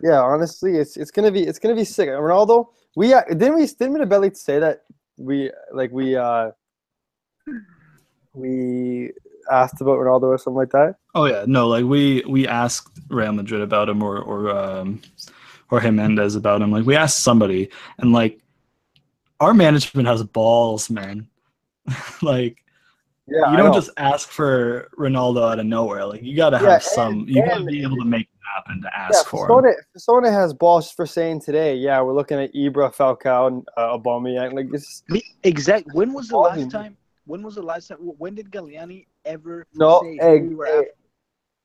Yeah, honestly, it's it's gonna be it's gonna be sick. Ronaldo, we uh, didn't we didn't Mirabelli say that we like we uh we asked about Ronaldo or something like that. Oh yeah, no, like we we asked Real Madrid about him or or um or Jimenez about him. Like we asked somebody, and like our management has balls, man. like Yeah, you I don't just ask for Ronaldo out of nowhere. Like you got to have Yeah, and- some. You got to be able to make it happen to Yeah, ask for him. Fassone, Fassone has balls for saying today. Yeah, we're looking at Ibra, Falcao, and uh, Aubameyang. Like this. Exact. When was the last time? When was the last time? When did Galliani ever No, say hey, we were hey.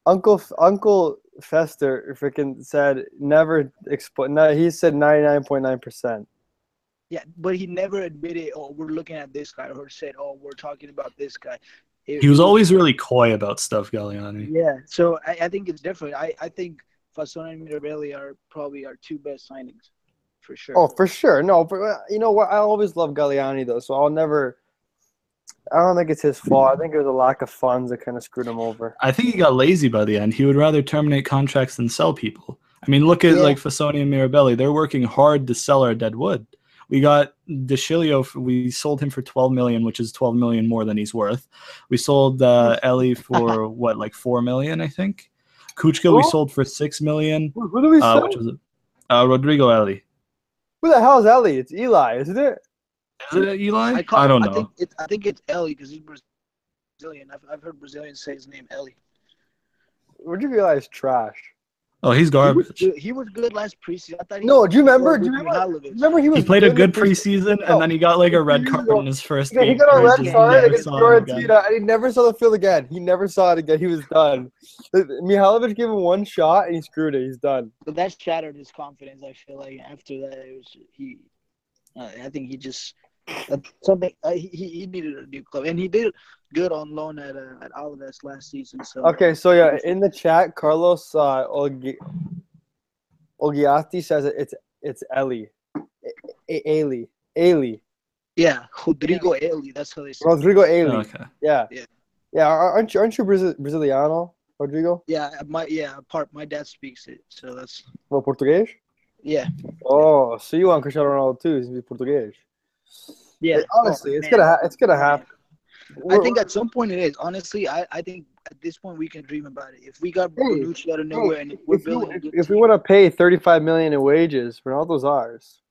Uncle Uncle Fester freaking said never expo- no, He said ninety nine point nine percent. Yeah, but he never admitted. Oh, we're looking at this guy, or said, "Oh, we're talking about this guy." It- He was always really coy about stuff, Galliani. Yeah, so I, I think it's different. I, I think Fassone and Mirabelli are probably our two best signings, for sure. Oh, for sure. No, but uh, you know what? I always love Galliani though, so I'll never. I don't think it's his fault. I think it was a lack of funds that kind of screwed him over. I think he got lazy by the end. He would rather terminate contracts than sell people. I mean, look at Yeah. like Fassone and Mirabelli. They're working hard to sell our dead wood. We got De Sciglio. f- We sold him for 12 million, which is 12 million more than he's worth. We sold uh, Ellie for what, like 4 million, I think. Kucka we sold for 6 million, Who, who do we uh, sell? which was uh, Rodrigo Ellie. Who the hell is Ellie? It's Eli, isn't it? Is it Eli? I, call- don't I know. think it's I think it's Ellie because he's Brazilian. I've, I've heard Brazilians say his name Ellie. Rodrigo Eli is trash. Oh, he's He was, garbage. good, he was good last preseason. I thought he No, was do you remember? Do you remember? Remember he was. He played a in the good pre- preseason, No. and then he got like a red card ago. in his first Yeah, he game. got a red card against saw him. Fiorentina, and he never saw the field again. He never saw it again. He was done. Mihajlovic gave him one shot, and he screwed it. He's done. But that shattered his confidence. I feel like after that, it was he. Uh, I think he just uh, something. Uh, he he he needed a new club, and he did good on loan at uh, at Alaves last season. So Okay, so yeah, in the chat, Carlos uh, Olgi- Olgiati says it, it's it's Ellie, A- Ailey, Ailey, yeah, Rodrigo Eli. That's how they say. it. Rodrigo Ailey. Okay. Yeah, Yeah. yeah. Aren't you aren't you Brazil- Braziliano, Rodrigo? Yeah, my yeah. Part my dad speaks it, so that's Well, Português. yeah, Oh, so you want Cristiano Ronaldo too? He's Portuguese. yeah. honestly, Oh, it's man. gonna ha- it's gonna happen. I think at some point it is. Honestly, I, I think at this point we can dream about it. If we got Hey, Bonucci out of nowhere and we're if, building a if, if we want to pay 35 million in wages, Ronaldo's ours.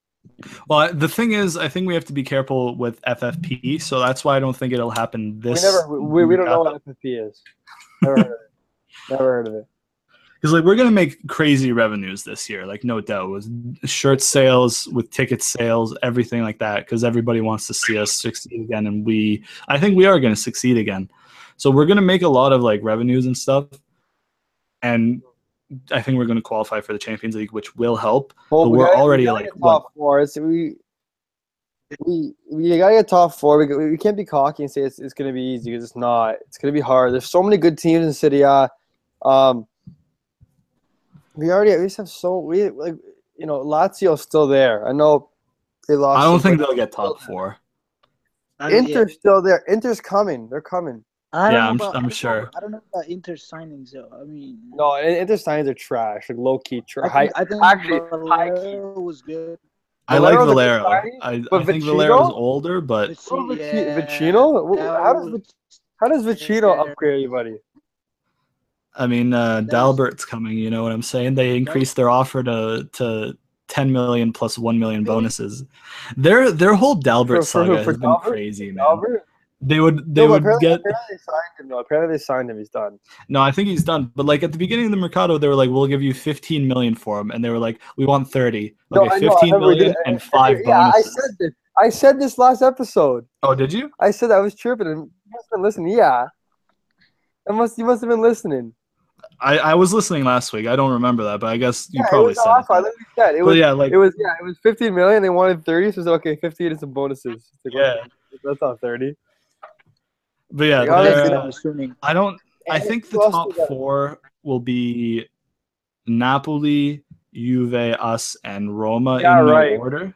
Well, the thing is, I think we have to be careful with FFP, so that's why I don't think it'll happen this. we never we, we don't know what FFP is. Never heard of it. Never heard of it. Because like we're gonna make crazy revenues this year, like no doubt, with shirt sales, with ticket sales, everything like that. Because everybody wants to see us succeed again, and we, I think we are gonna succeed again. So we're gonna make a lot of like revenues and stuff, and I think we're gonna qualify for the Champions League, which will help. Well, But we we're gotta- we already, like, top four. It's, we we we gotta get top four. We, we can't be cocky and say it's, it's gonna be easy because it's not. It's gonna be hard. There's so many good teams in Serie A. Um, we already at least have so we like you know Lazio's still there. I know they lost. I don't think they'll get top four. I don't- Inter's still there. Inter's coming. They're coming. I yeah, I'm, about- I'm I don't know- sure. I don't know about Inter signings though. I mean, No, Inter signings are trash. Like low key I think, I think actually, high. Valero was good. I like Valero's Valero. signing, I, but I think Vecino? Valero's older, but Oh, Vici- Yeah, Vecino? How does was- How does Vecino Yeah. upgrade anybody? I mean, uh, Dalbert's coming. You know what I'm saying? They increased their offer to to 10 million plus 1 million bonuses. Their their whole Dalbert For- for saga who? has For been crazy, man. Albert? They would they No, would apparently, get apparently they signed him. No, apparently they signed him. He's done. no. I think he's done. But like at the beginning of the Mercado, they were like, "We'll give you 15 million for him," and they were like, "We want 30." Okay, know, I 15 remember we million did- and five yeah, I said this. I said this last episode. oh, did you? I said I was tripping and you must have been listening. Yeah, I must. You must have been listening. I, I was listening last week. I don't remember that, but I guess you yeah, probably said. I it. literally said it But was. yeah, like It was yeah. It was 15 million. They wanted 30, so it's okay. 15 and some bonuses. Like, Yeah. that's not 30. but yeah, Like, honestly. I don't. I think the top four will be Napoli, Juve, us, and Roma Yeah, in no right. order.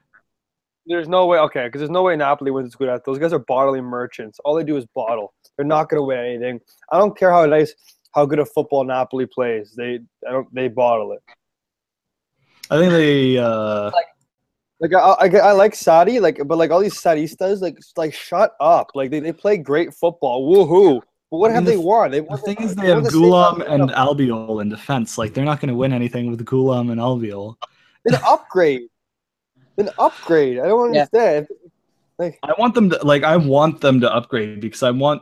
There's no way. Okay, because there's no way Napoli wins the Scudetto. Those guys are bottling merchants. All they do is bottle. They're not going to win anything. I don't care how nice, how good a football Napoli plays. They, I don't. They bottle it. I think they. Uh, Like I, I, I like Sadi, like, but like all these Sadistas, like, like shut up. Like they, they play great football. Woohoo! But what I have mean, they won? They the won thing is, they they have won the Ghoulam and of- Albiol in defense. Like they're not going to win anything with Ghoulam and Albiol. Then upgrade. Then upgrade. I don't Yeah. understand. Like I want them to like. I want them to upgrade because I want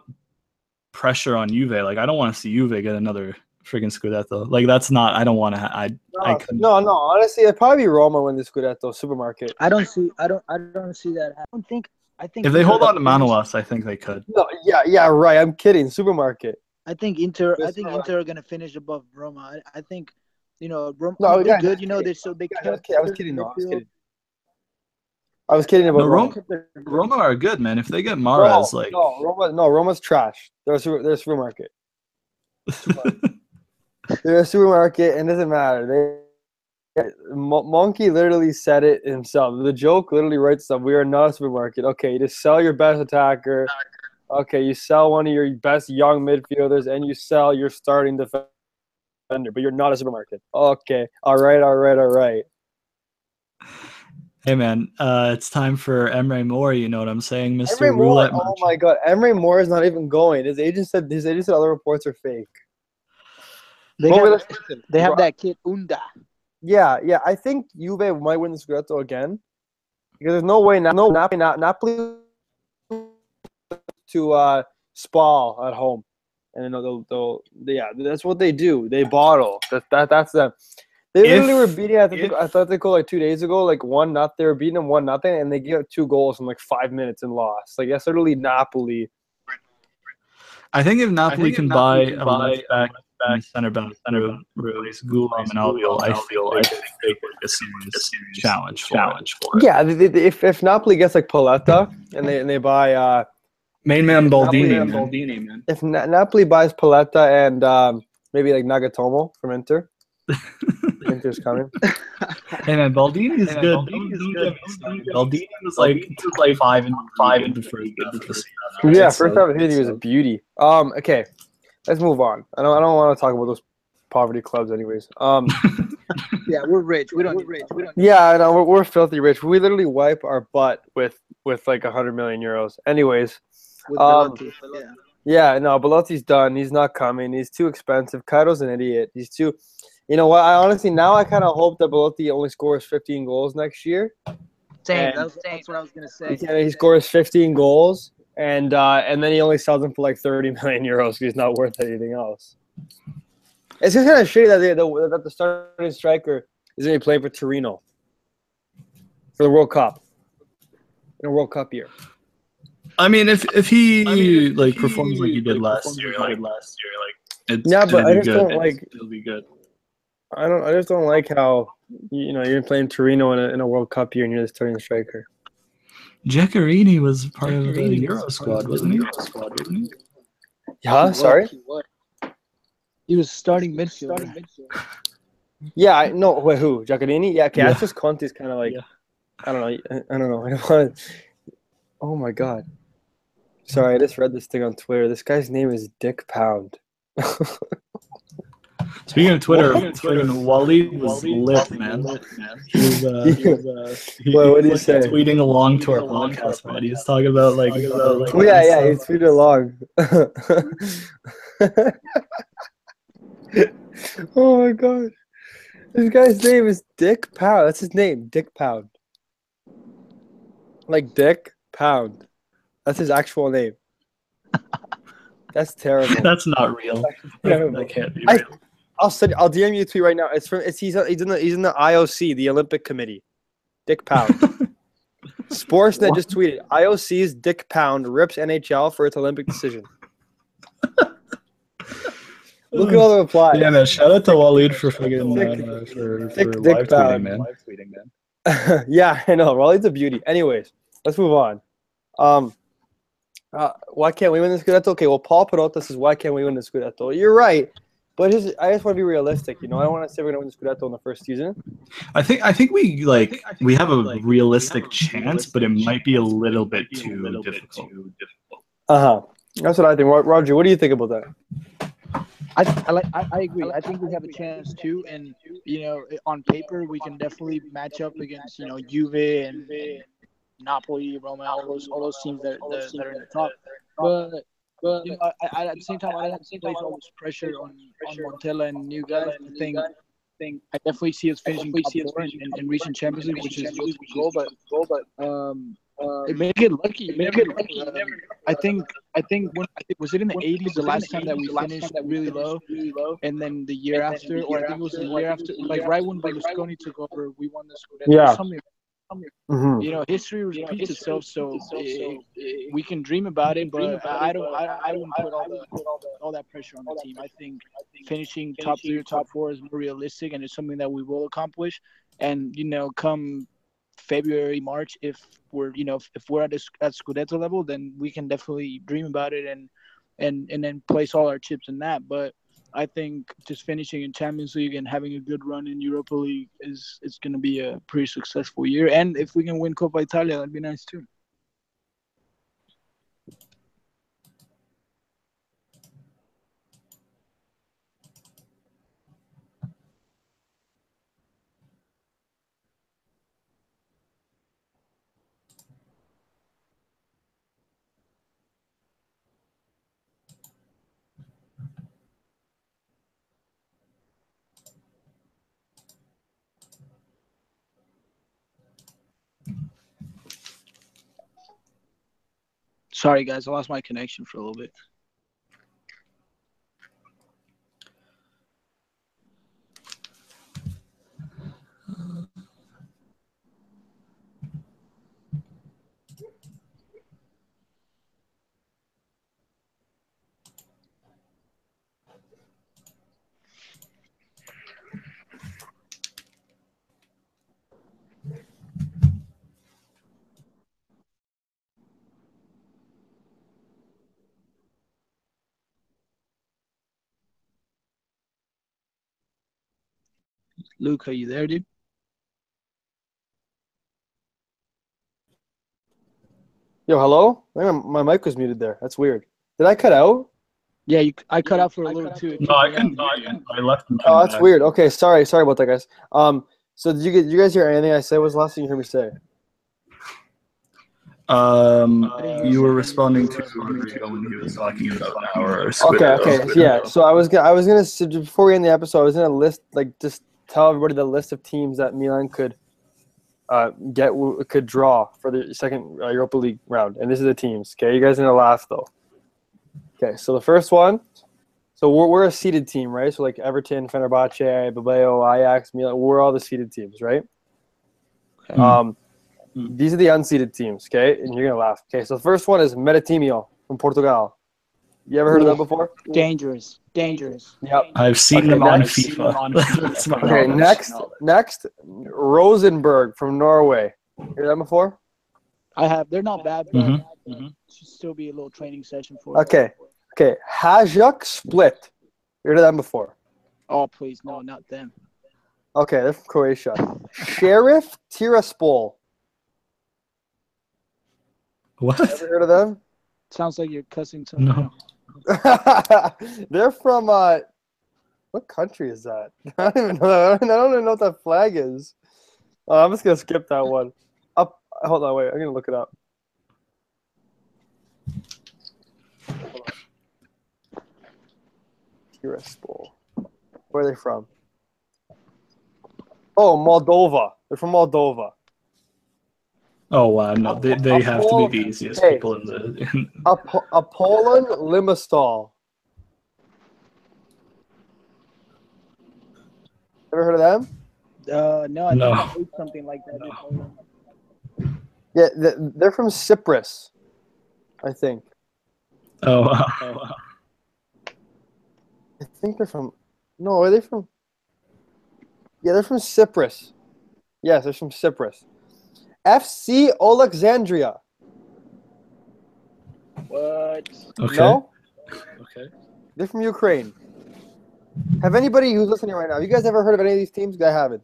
pressure on Juve. Like I don't want to see Juve get another freaking Scudetto. Like that's not. I don't want to. I I No, couldn't. no, no. Honestly, it'd probably be Roma win the Scudetto supermarket. I don't see. I don't. I don't see that. I don't think. I think If they hold on to gonna Manolas, I think they could. No, yeah, yeah, right. I'm kidding. Supermarket. I think Inter. I think no, Inter are gonna finish above Roma. I, I think, you know, Roma. No, they're yeah, good. no, You know, yeah, they so they. Yeah, I was kidding. I was their kidding. No, I was kidding. I was kidding about No, Roma. Roma- Roma are good, man. If they get Mahrez, like no, Roma, no, Roma's trash. They're a, super, they're a supermarket. They're a supermarket, and it doesn't matter. They Monchi literally said it himself. The joke literally writes stuff. We are not a supermarket. Okay, you just sell your best attacker. Okay, you sell one of your best young midfielders, and you sell your starting defender. But you're not a supermarket. Okay, all right, all right, all right. Hey, man, uh, it's time for Emre Mor. You know what I'm saying, Mister Emre Mor, Roulette? oh my god, Emre Mor is not even going. His agent said his agent said other reports are fake. They Well, have, listen, listen, they have that kid Unda. Yeah, yeah. I think Juve might win the Scudetto again because there's no way, no Napoli, not Napoli to uh, Spal at home, and then they'll, they'll, yeah, that's what they do. They bottle. That, that that's them. They If- literally were beating Atletico, if- Atletico like two days ago, like one not. They were beating them one nothing, and they gave up two goals in like five minutes and lost. Like that's literally Napoli. I think if Napoli think can Napoli buy can a buy left back, back center back, center replace Ghoulam and Albiol, I feel they could they could a serious challenge for challenge for it. Yeah, they, they, if if Napoli gets like Paletta and they and they buy uh Main man Baldini, Napoli- man. Baldini, man. if Na- Napoli buys Paletta and um, maybe like Nagatomo from Inter, Inter's coming. Hey man, Baldini is Hey, man, good. Baldini is good. get me started. Baldini was like Baldini was like five and five and the first half of the season. Yeah, first half of the season he was a beauty. Um, okay, let's move on. I don't I don't want to talk about those poverty clubs, anyways. Um, Yeah, we're rich. We don't need rich. We don't. yeah, I know we're, we're filthy rich. We literally wipe our butt with with like a hundred million euros. Anyways, With Um, yeah. Yeah, no, Belotti's done. He's not coming. He's too expensive. Cairo's an idiot. He's too. You know what? I honestly now I kind of hope that Belotti only scores 15 goals next year. Same. And- That's, that's what I was gonna say. He, can- he scores 15 goals, and uh, and then he only sells them for like 30 million euros because he's not worth anything else. It's just kind of shitty that, they, the, that the starting striker is going to be playing for Torino for the World Cup in a World Cup year. I mean, if if he I mean, if like he, performs like he did like, last year, like he like did last year, like it's Yeah, but I just good. don't It's- like- It'll be good. I don't. I just don't like how you know you're playing Torino in a, in a World Cup year and you're the starting striker. Giaccherini was part of the Euro was squad, part wasn't he? Euro squad, wasn't he? Yeah, He was, sorry. He was. He was starting midfielder. Yeah, I no. Wait, who? Giaccherini? Yeah, okay. Yeah. That's just Conte's kind of like. Yeah. I don't know. I, I don't know. I don't want to. Oh my god. Sorry, I just read this thing on Twitter. This guy's name is Dick Pound. Speaking of Twitter, Speaking of Twitter, freaking Waleed was Waleed lit, man. He was, uh, he was, uh, he, What- what did he say? Tweeting along to our Tweeting along to our podcast, man. He was talking about like, Talking about, about, like oh yeah, yeah. He stuff. tweeted along. oh my god. This guy's name is Dick Pound. That's his name, Dick Pound. Like Dick Pound. That's his actual name. That's terrible. That's not real. Yeah. That can't be I- real. I'll send. I'll DM you a tweet right now. It's from. It's he's he's in the he's in the IOC, the Olympic Committee. Dick Pound. Sportsnet just tweeted IOC's Dick Pound rips NHL for its Olympic decision. Look at all the replies. Yeah, man. Shout out to Waleed for fucking Thick- uh, for, thick for dick live pound. tweeting, man. Live tweeting, man. yeah, I know. Raleigh's a beauty. Anyways, let's move on. Um, uh, why can't we win the Scudetto? Okay, well, Paul Perota says, why can't we win the Scudetto? You're right. But just, I just want to be realistic. You know, I don't want to say we're going to win the Scudetto in the first season. I think I think we like I think we have a like, realistic we have a chance, but it might be a little bit it might be a too little difficult. too difficult. Uh huh. That's what I think. Roger, what do you think about that? I, I like. I, I agree. I think we have a chance too, and you know, on paper we can definitely match up against you know Juve and, and Napoli, Roma, all those all those teams that, that, that are in the top. But but you know, I, I, at the same time, I don't place all this pressure on on Montella and new guys. I think think I definitely see us finishing top four and, and, and reaching Champions League, which is the ultimate goal. But but um, make it lucky. Make it lucky. Um, I think. I think when was it in the '80s the last time that we finished that really low, and then the year after, or I think it was the year after, like right when Berlusconi took over, we won the Scudetto. Yeah. Something Mhm. you know, history repeats itself, so eh, we can dream about it. But I don't, I, I wouldn't put all the all that pressure on the team. I think finishing top three or top four is more realistic, and it's something that we will accomplish. And you know, come February, March, if we're you know if, if we're at a, at Scudetto level, then we can definitely dream about it and and and then place all our chips in that. But I think just finishing in Champions League and having a good run in Europa League is it's going to be a pretty successful year. And if we can win Coppa Italia, that'd be nice too. Sorry, guys, I lost my connection for a little bit. Luke, are you there, dude? Yo, hello. My, my mic was muted there. That's weird. Did I cut out? Yeah, you, I cut out for a little too. No, I couldn't. I, couldn't. I left. Oh, that's back. weird. Okay, sorry, sorry about that, guys. Um, so did you get? Did you guys hear anything I said? What was the last thing you heard me say? Um, you were responding to Rodrigo when he was talking about our Okay, Scudetto. okay, yeah. So I was gonna, I was gonna so before we end the episode, I was gonna list like just tell everybody the list of teams that Milan could uh, get could draw for the second uh, Europa League round, and this is the teams. Okay, you guys are gonna laugh though. Okay, so the first one, so we're, we're a seeded team, right? So like Everton, Fenerbahce, Bilbao, Ajax, Milan, we're all the seeded teams, right? Hmm. Um, Hmm. these are the unseeded teams, okay? And you're gonna laugh. Okay, so the first one is Metatimio from Portugal. You ever heard of that before? Dangerous, dangerous. Yep. I've seen Okay, them on next. FIFA. That's my Okay, next, next, Rosenborg from Norway. Hear that before? I have. They're not bad, but Mhm, uh, mhm. should still be a little training session for. us. Okay, okay. Hajduk Split. You heard of them before? Oh please, no, not them. Okay, they're from Croatia. Sheriff Tiraspol. What? Ever heard of them? Sounds like you're cussing someone. No. out. they're from uh, what country is that? I don't even know. I don't even know what that flag is. Uh, I'm just gonna skip that one. Up. Hold on. Wait. I'm gonna look it up. Tiraspol. Where are they from? Oh, Moldova. They're from Moldova. Oh wow, no, they, they have to be the easiest Hey. people in the. In, Ap- Apollon Limassol. Ever heard of them? Uh, no, I No. think heard something like that. Yeah, they're from Cyprus, I think. Oh wow. oh wow. I think they're from. No, are they from? Yeah, they're from Cyprus. Yes, they're from Cyprus. FC Alexandria. What? Okay. No, Okay. they're from Ukraine. Have anybody who's listening right now? You guys ever heard of any of these teams? I haven't.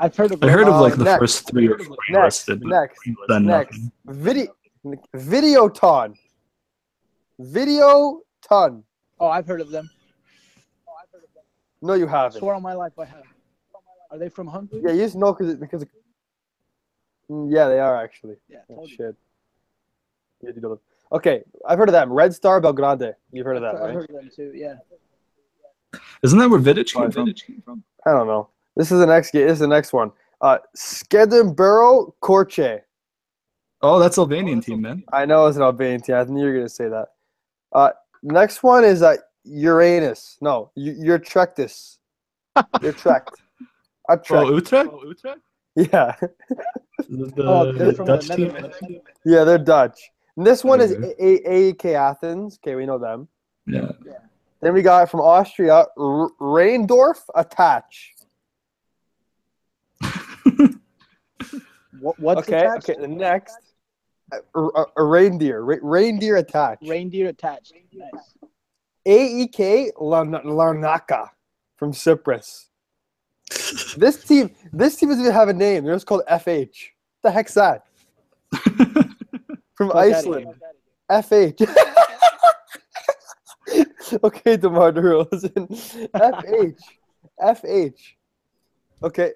I've heard of. I heard of like the next. first three or four you Next, listed. next, then next. nothing. Video, Videoton. Videoton. Oh, I've heard of them. No, you haven't. Swear on my life, I have. Are they from Hungary? Yeah, you just know because because. Mm, Yeah, they are actually. Yeah, Oh, told shit. Yeah, you know. Okay, I've heard of them. Red Star Belgrade. You've heard of that, I've right? heard of them too. Yeah. Isn't that where Vidic Oh, came from? I don't know. This is the next game. This is the next one. Uh, Skedinboro Korche. Oh, that's Albanian team, man. I know it's an Albanian team. I knew you were gonna say that. Uh, next one is uh, Uranus. No, U- Utrecht. Utrecht. Utrecht. Oh, Utrecht. Utrecht. Yeah, The, Oh, they're from the Dutch team. Netherlands. yeah, they're Dutch. And this one is Okay. A- A- AEK Athens. Okay, we know them. Yeah. Then we got from Austria, R- Reindorf Attach. What, what's okay, attached? okay. The next, a, a, a reindeer, Re- reindeer attach. Reindeer attached. Nice. AEK Larn- Larnaca from Cyprus. This team, this team doesn't even have a name. They're just called FH. the heck's that? From Fuck outta Iceland. here. FH. okay, DeMar DeRozan. FH. FH. Okay.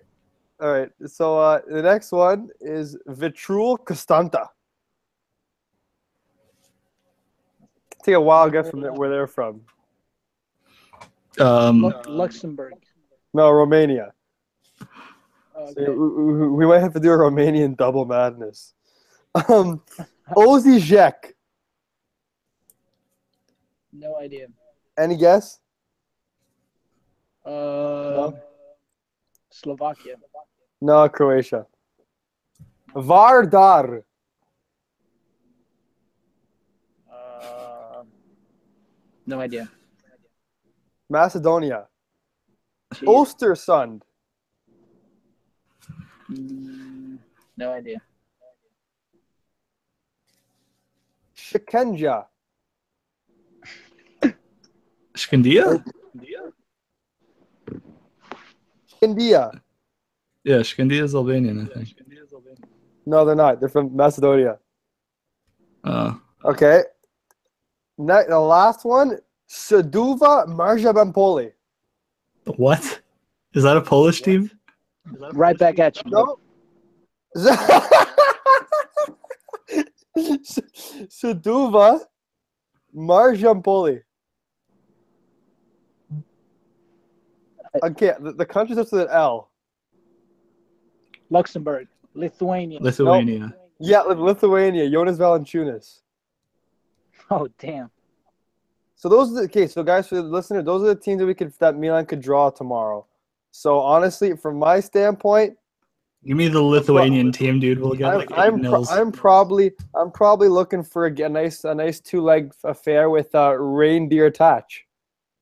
All right. So uh, the next one is Vitrul Constanta. Take a wild guess from where they're from. Um, Luxembourg. No, Romania. Okay. So we, we- might have to do a Romanian double madness. Um, Osijek. No idea. Any guess? Uh, Slovakia. No, Croatia. Vardar. Uh, no idea. Macedonia. Jeez. Ostersund. Mm, no idea. Shikenja. Shkandia? India. Yeah, Shkandia is Albanian, I think. No, they're not. They're from Macedonia. Uh, Okay. Ne- the last one, Saduva Marjabampoli. What? Is that a Polish team? Right back at you. No. Saduva Marjampoli. Okay, the, the country starts with an L. Luxembourg. Lithuania. Lithuania. Yeah, Lithuania, Jonas Valanciunas. Oh damn. So those are the okay. So guys, for the listener, those are the teams that we could that Milan could draw tomorrow. So honestly, from my standpoint, Give me the Lithuanian team, dude. We'll get I'm like I'm, pro- I'm probably I'm probably looking for a nice a nice two leg affair with uh, reindeer attach.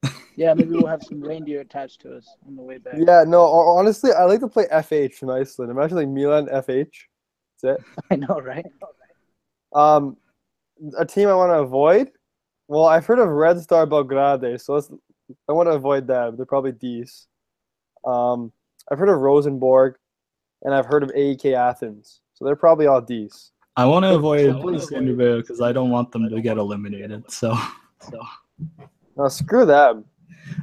Yeah, maybe we'll have some reindeer attached to us on the way back. Yeah, no, ho- honestly, I like to play FH from Iceland. Imagine like Milan FH. That's it. I know, right? Um, a team I want to avoid. Well, I've heard of Red Star Belgrade, so let's, I want to avoid them. They're probably D's. Um, I've heard of Rosenborg, and I've heard of AEK Athens, so they're probably all D's. I want to avoid Sandubeo because I don't want them to get eliminated. So, so. No, screw them.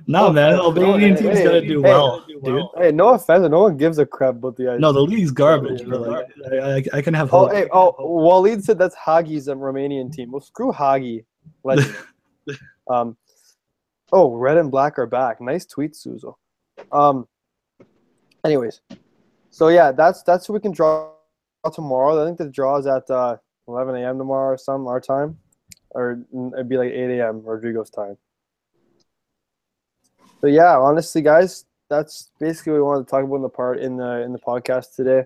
no, Oh, man. hey, Albanian hey, team's hey, gotta do hey. well, dude. Hey, no offense, no one gives a crap about the ice. No, the league's garbage. But like, I, I, I can have Oh, hope. hey, oh, Waleed said that's Hagi's Romanian team. Well, screw Hagi. Legend. um, oh, red and black are back. Nice tweet, Suzo. Um, anyways, so yeah, that's that's who we can draw tomorrow. I think the draw is at uh, 11 a.m. tomorrow or some our time, or mm, it'd be like 8 a.m. Rodrigo's time. So yeah, honestly, guys, that's basically what we wanted to talk about in the part in the in the podcast today.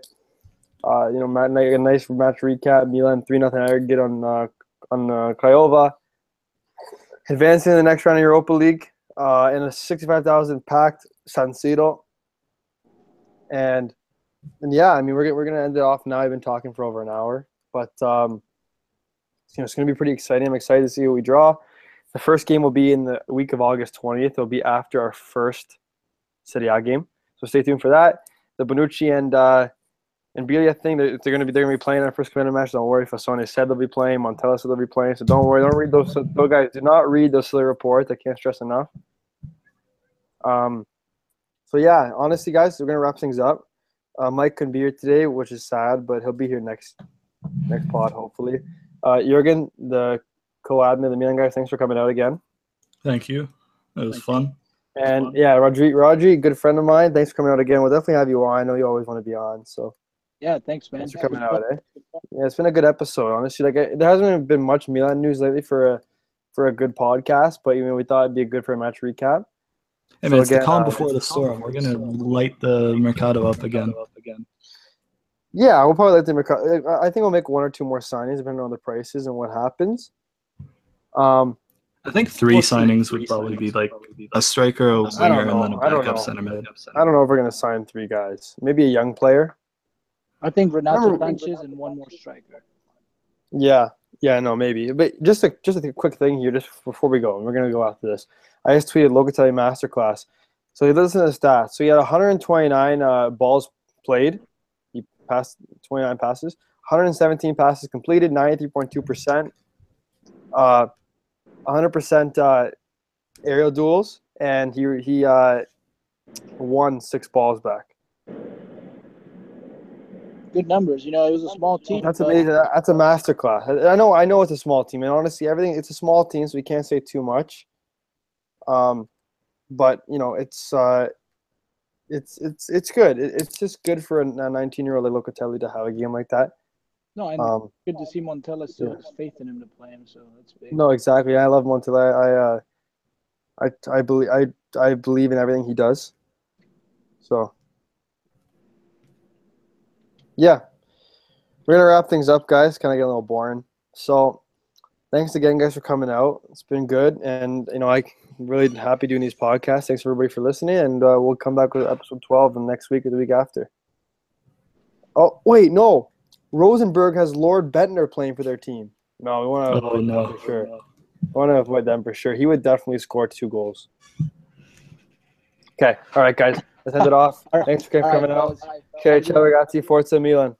Uh, you know, Matt, a nice match recap. Milan three nothing aggregate on uh, on uh, Craiova, advancing to the next round of Europa League uh, in a sixty-five thousand packed San Siro. And and yeah, I mean we're we're gonna end it off now. I've been talking for over an hour, but um, you know it's gonna be pretty exciting. I'm excited to see who we draw. The first game will be in the week of August 20th. It'll be after our first Serie A game, so stay tuned for that. The Bonucci and uh, and Biglia thing, they're, they're gonna be they're gonna be playing our first commander match. Don't worry. Fassone said they'll be playing. Montella said they'll be playing. So don't worry. Don't read those. Those guys do not read those silly reports. I can't stress enough. Um. So yeah, honestly, guys, we're gonna wrap things up. Uh, Mike couldn't be here today, which is sad, but he'll be here next next pod hopefully. Uh, Jurgen, the co-admin, the Milan guy, thanks for coming out again. Thank you. It was fun. And yeah, Rodri, Rodri, good friend of mine. Thanks for coming out again. We'll definitely have you on. I know you always want to be on, so Yeah, thanks, man. thanks for coming out. Eh? Yeah, it's been a good episode. Honestly, like I, there hasn't been much Milan news lately for a for a good podcast, but you know we thought it'd be good for a match recap. Hey, So man, it's the calm uh, before the storm. We're gonna light the Mercado up again. Yeah, we'll probably let them. reco- I think we'll make one or two more signings depending on the prices and what happens. Um, I think three We'll see. signings would probably be like a striker, a I don't winger, and know. then a I don't backup know. center mid. I don't know if we're gonna sign three guys. Maybe a young player. I think Renato Remember- Sanchez and one more striker. Yeah, yeah, no, maybe. But just a just a quick thing here, just before we go, and we're gonna go after this. I just tweeted Locatelli masterclass. So he listen to the stats. So he had 129 uh, balls played. He passed 29 passes, 117 passes completed, 93.2 percent, uh, 100 percent uh, aerial duels, and he he uh, won six balls back. Good numbers. You know, it was a small team. That's amazing. That's a masterclass. I I know. I know it's a small team, and honestly, everything it's a small team, so we can't say too much. Um, but you know, it's uh, it's it's it's good. It, it's just good for a 19 year old like Locatelli to have a game like that. No, and Um, good to see Montella still yeah. has faith in him to play him. So that's big. no, exactly. I love Montella. I uh, I I believe I I believe in everything he does. So yeah, we're gonna wrap things up, guys. Kind of get a little boring. So thanks again, guys, for coming out. It's been good, and you know I am really happy doing these podcasts. Thanks everybody for listening, and uh, we'll come back with episode twelve the next week or the week after. Oh wait, no, Rosenborg has Lord Bendtner playing for their team. No, we want to Oh avoid no! them for sure. I want to avoid them for sure. He would definitely score two goals. Okay, all right, guys, let's end it off. Thanks for All right, coming out. Okay, ciao ragazzi, forza Milan.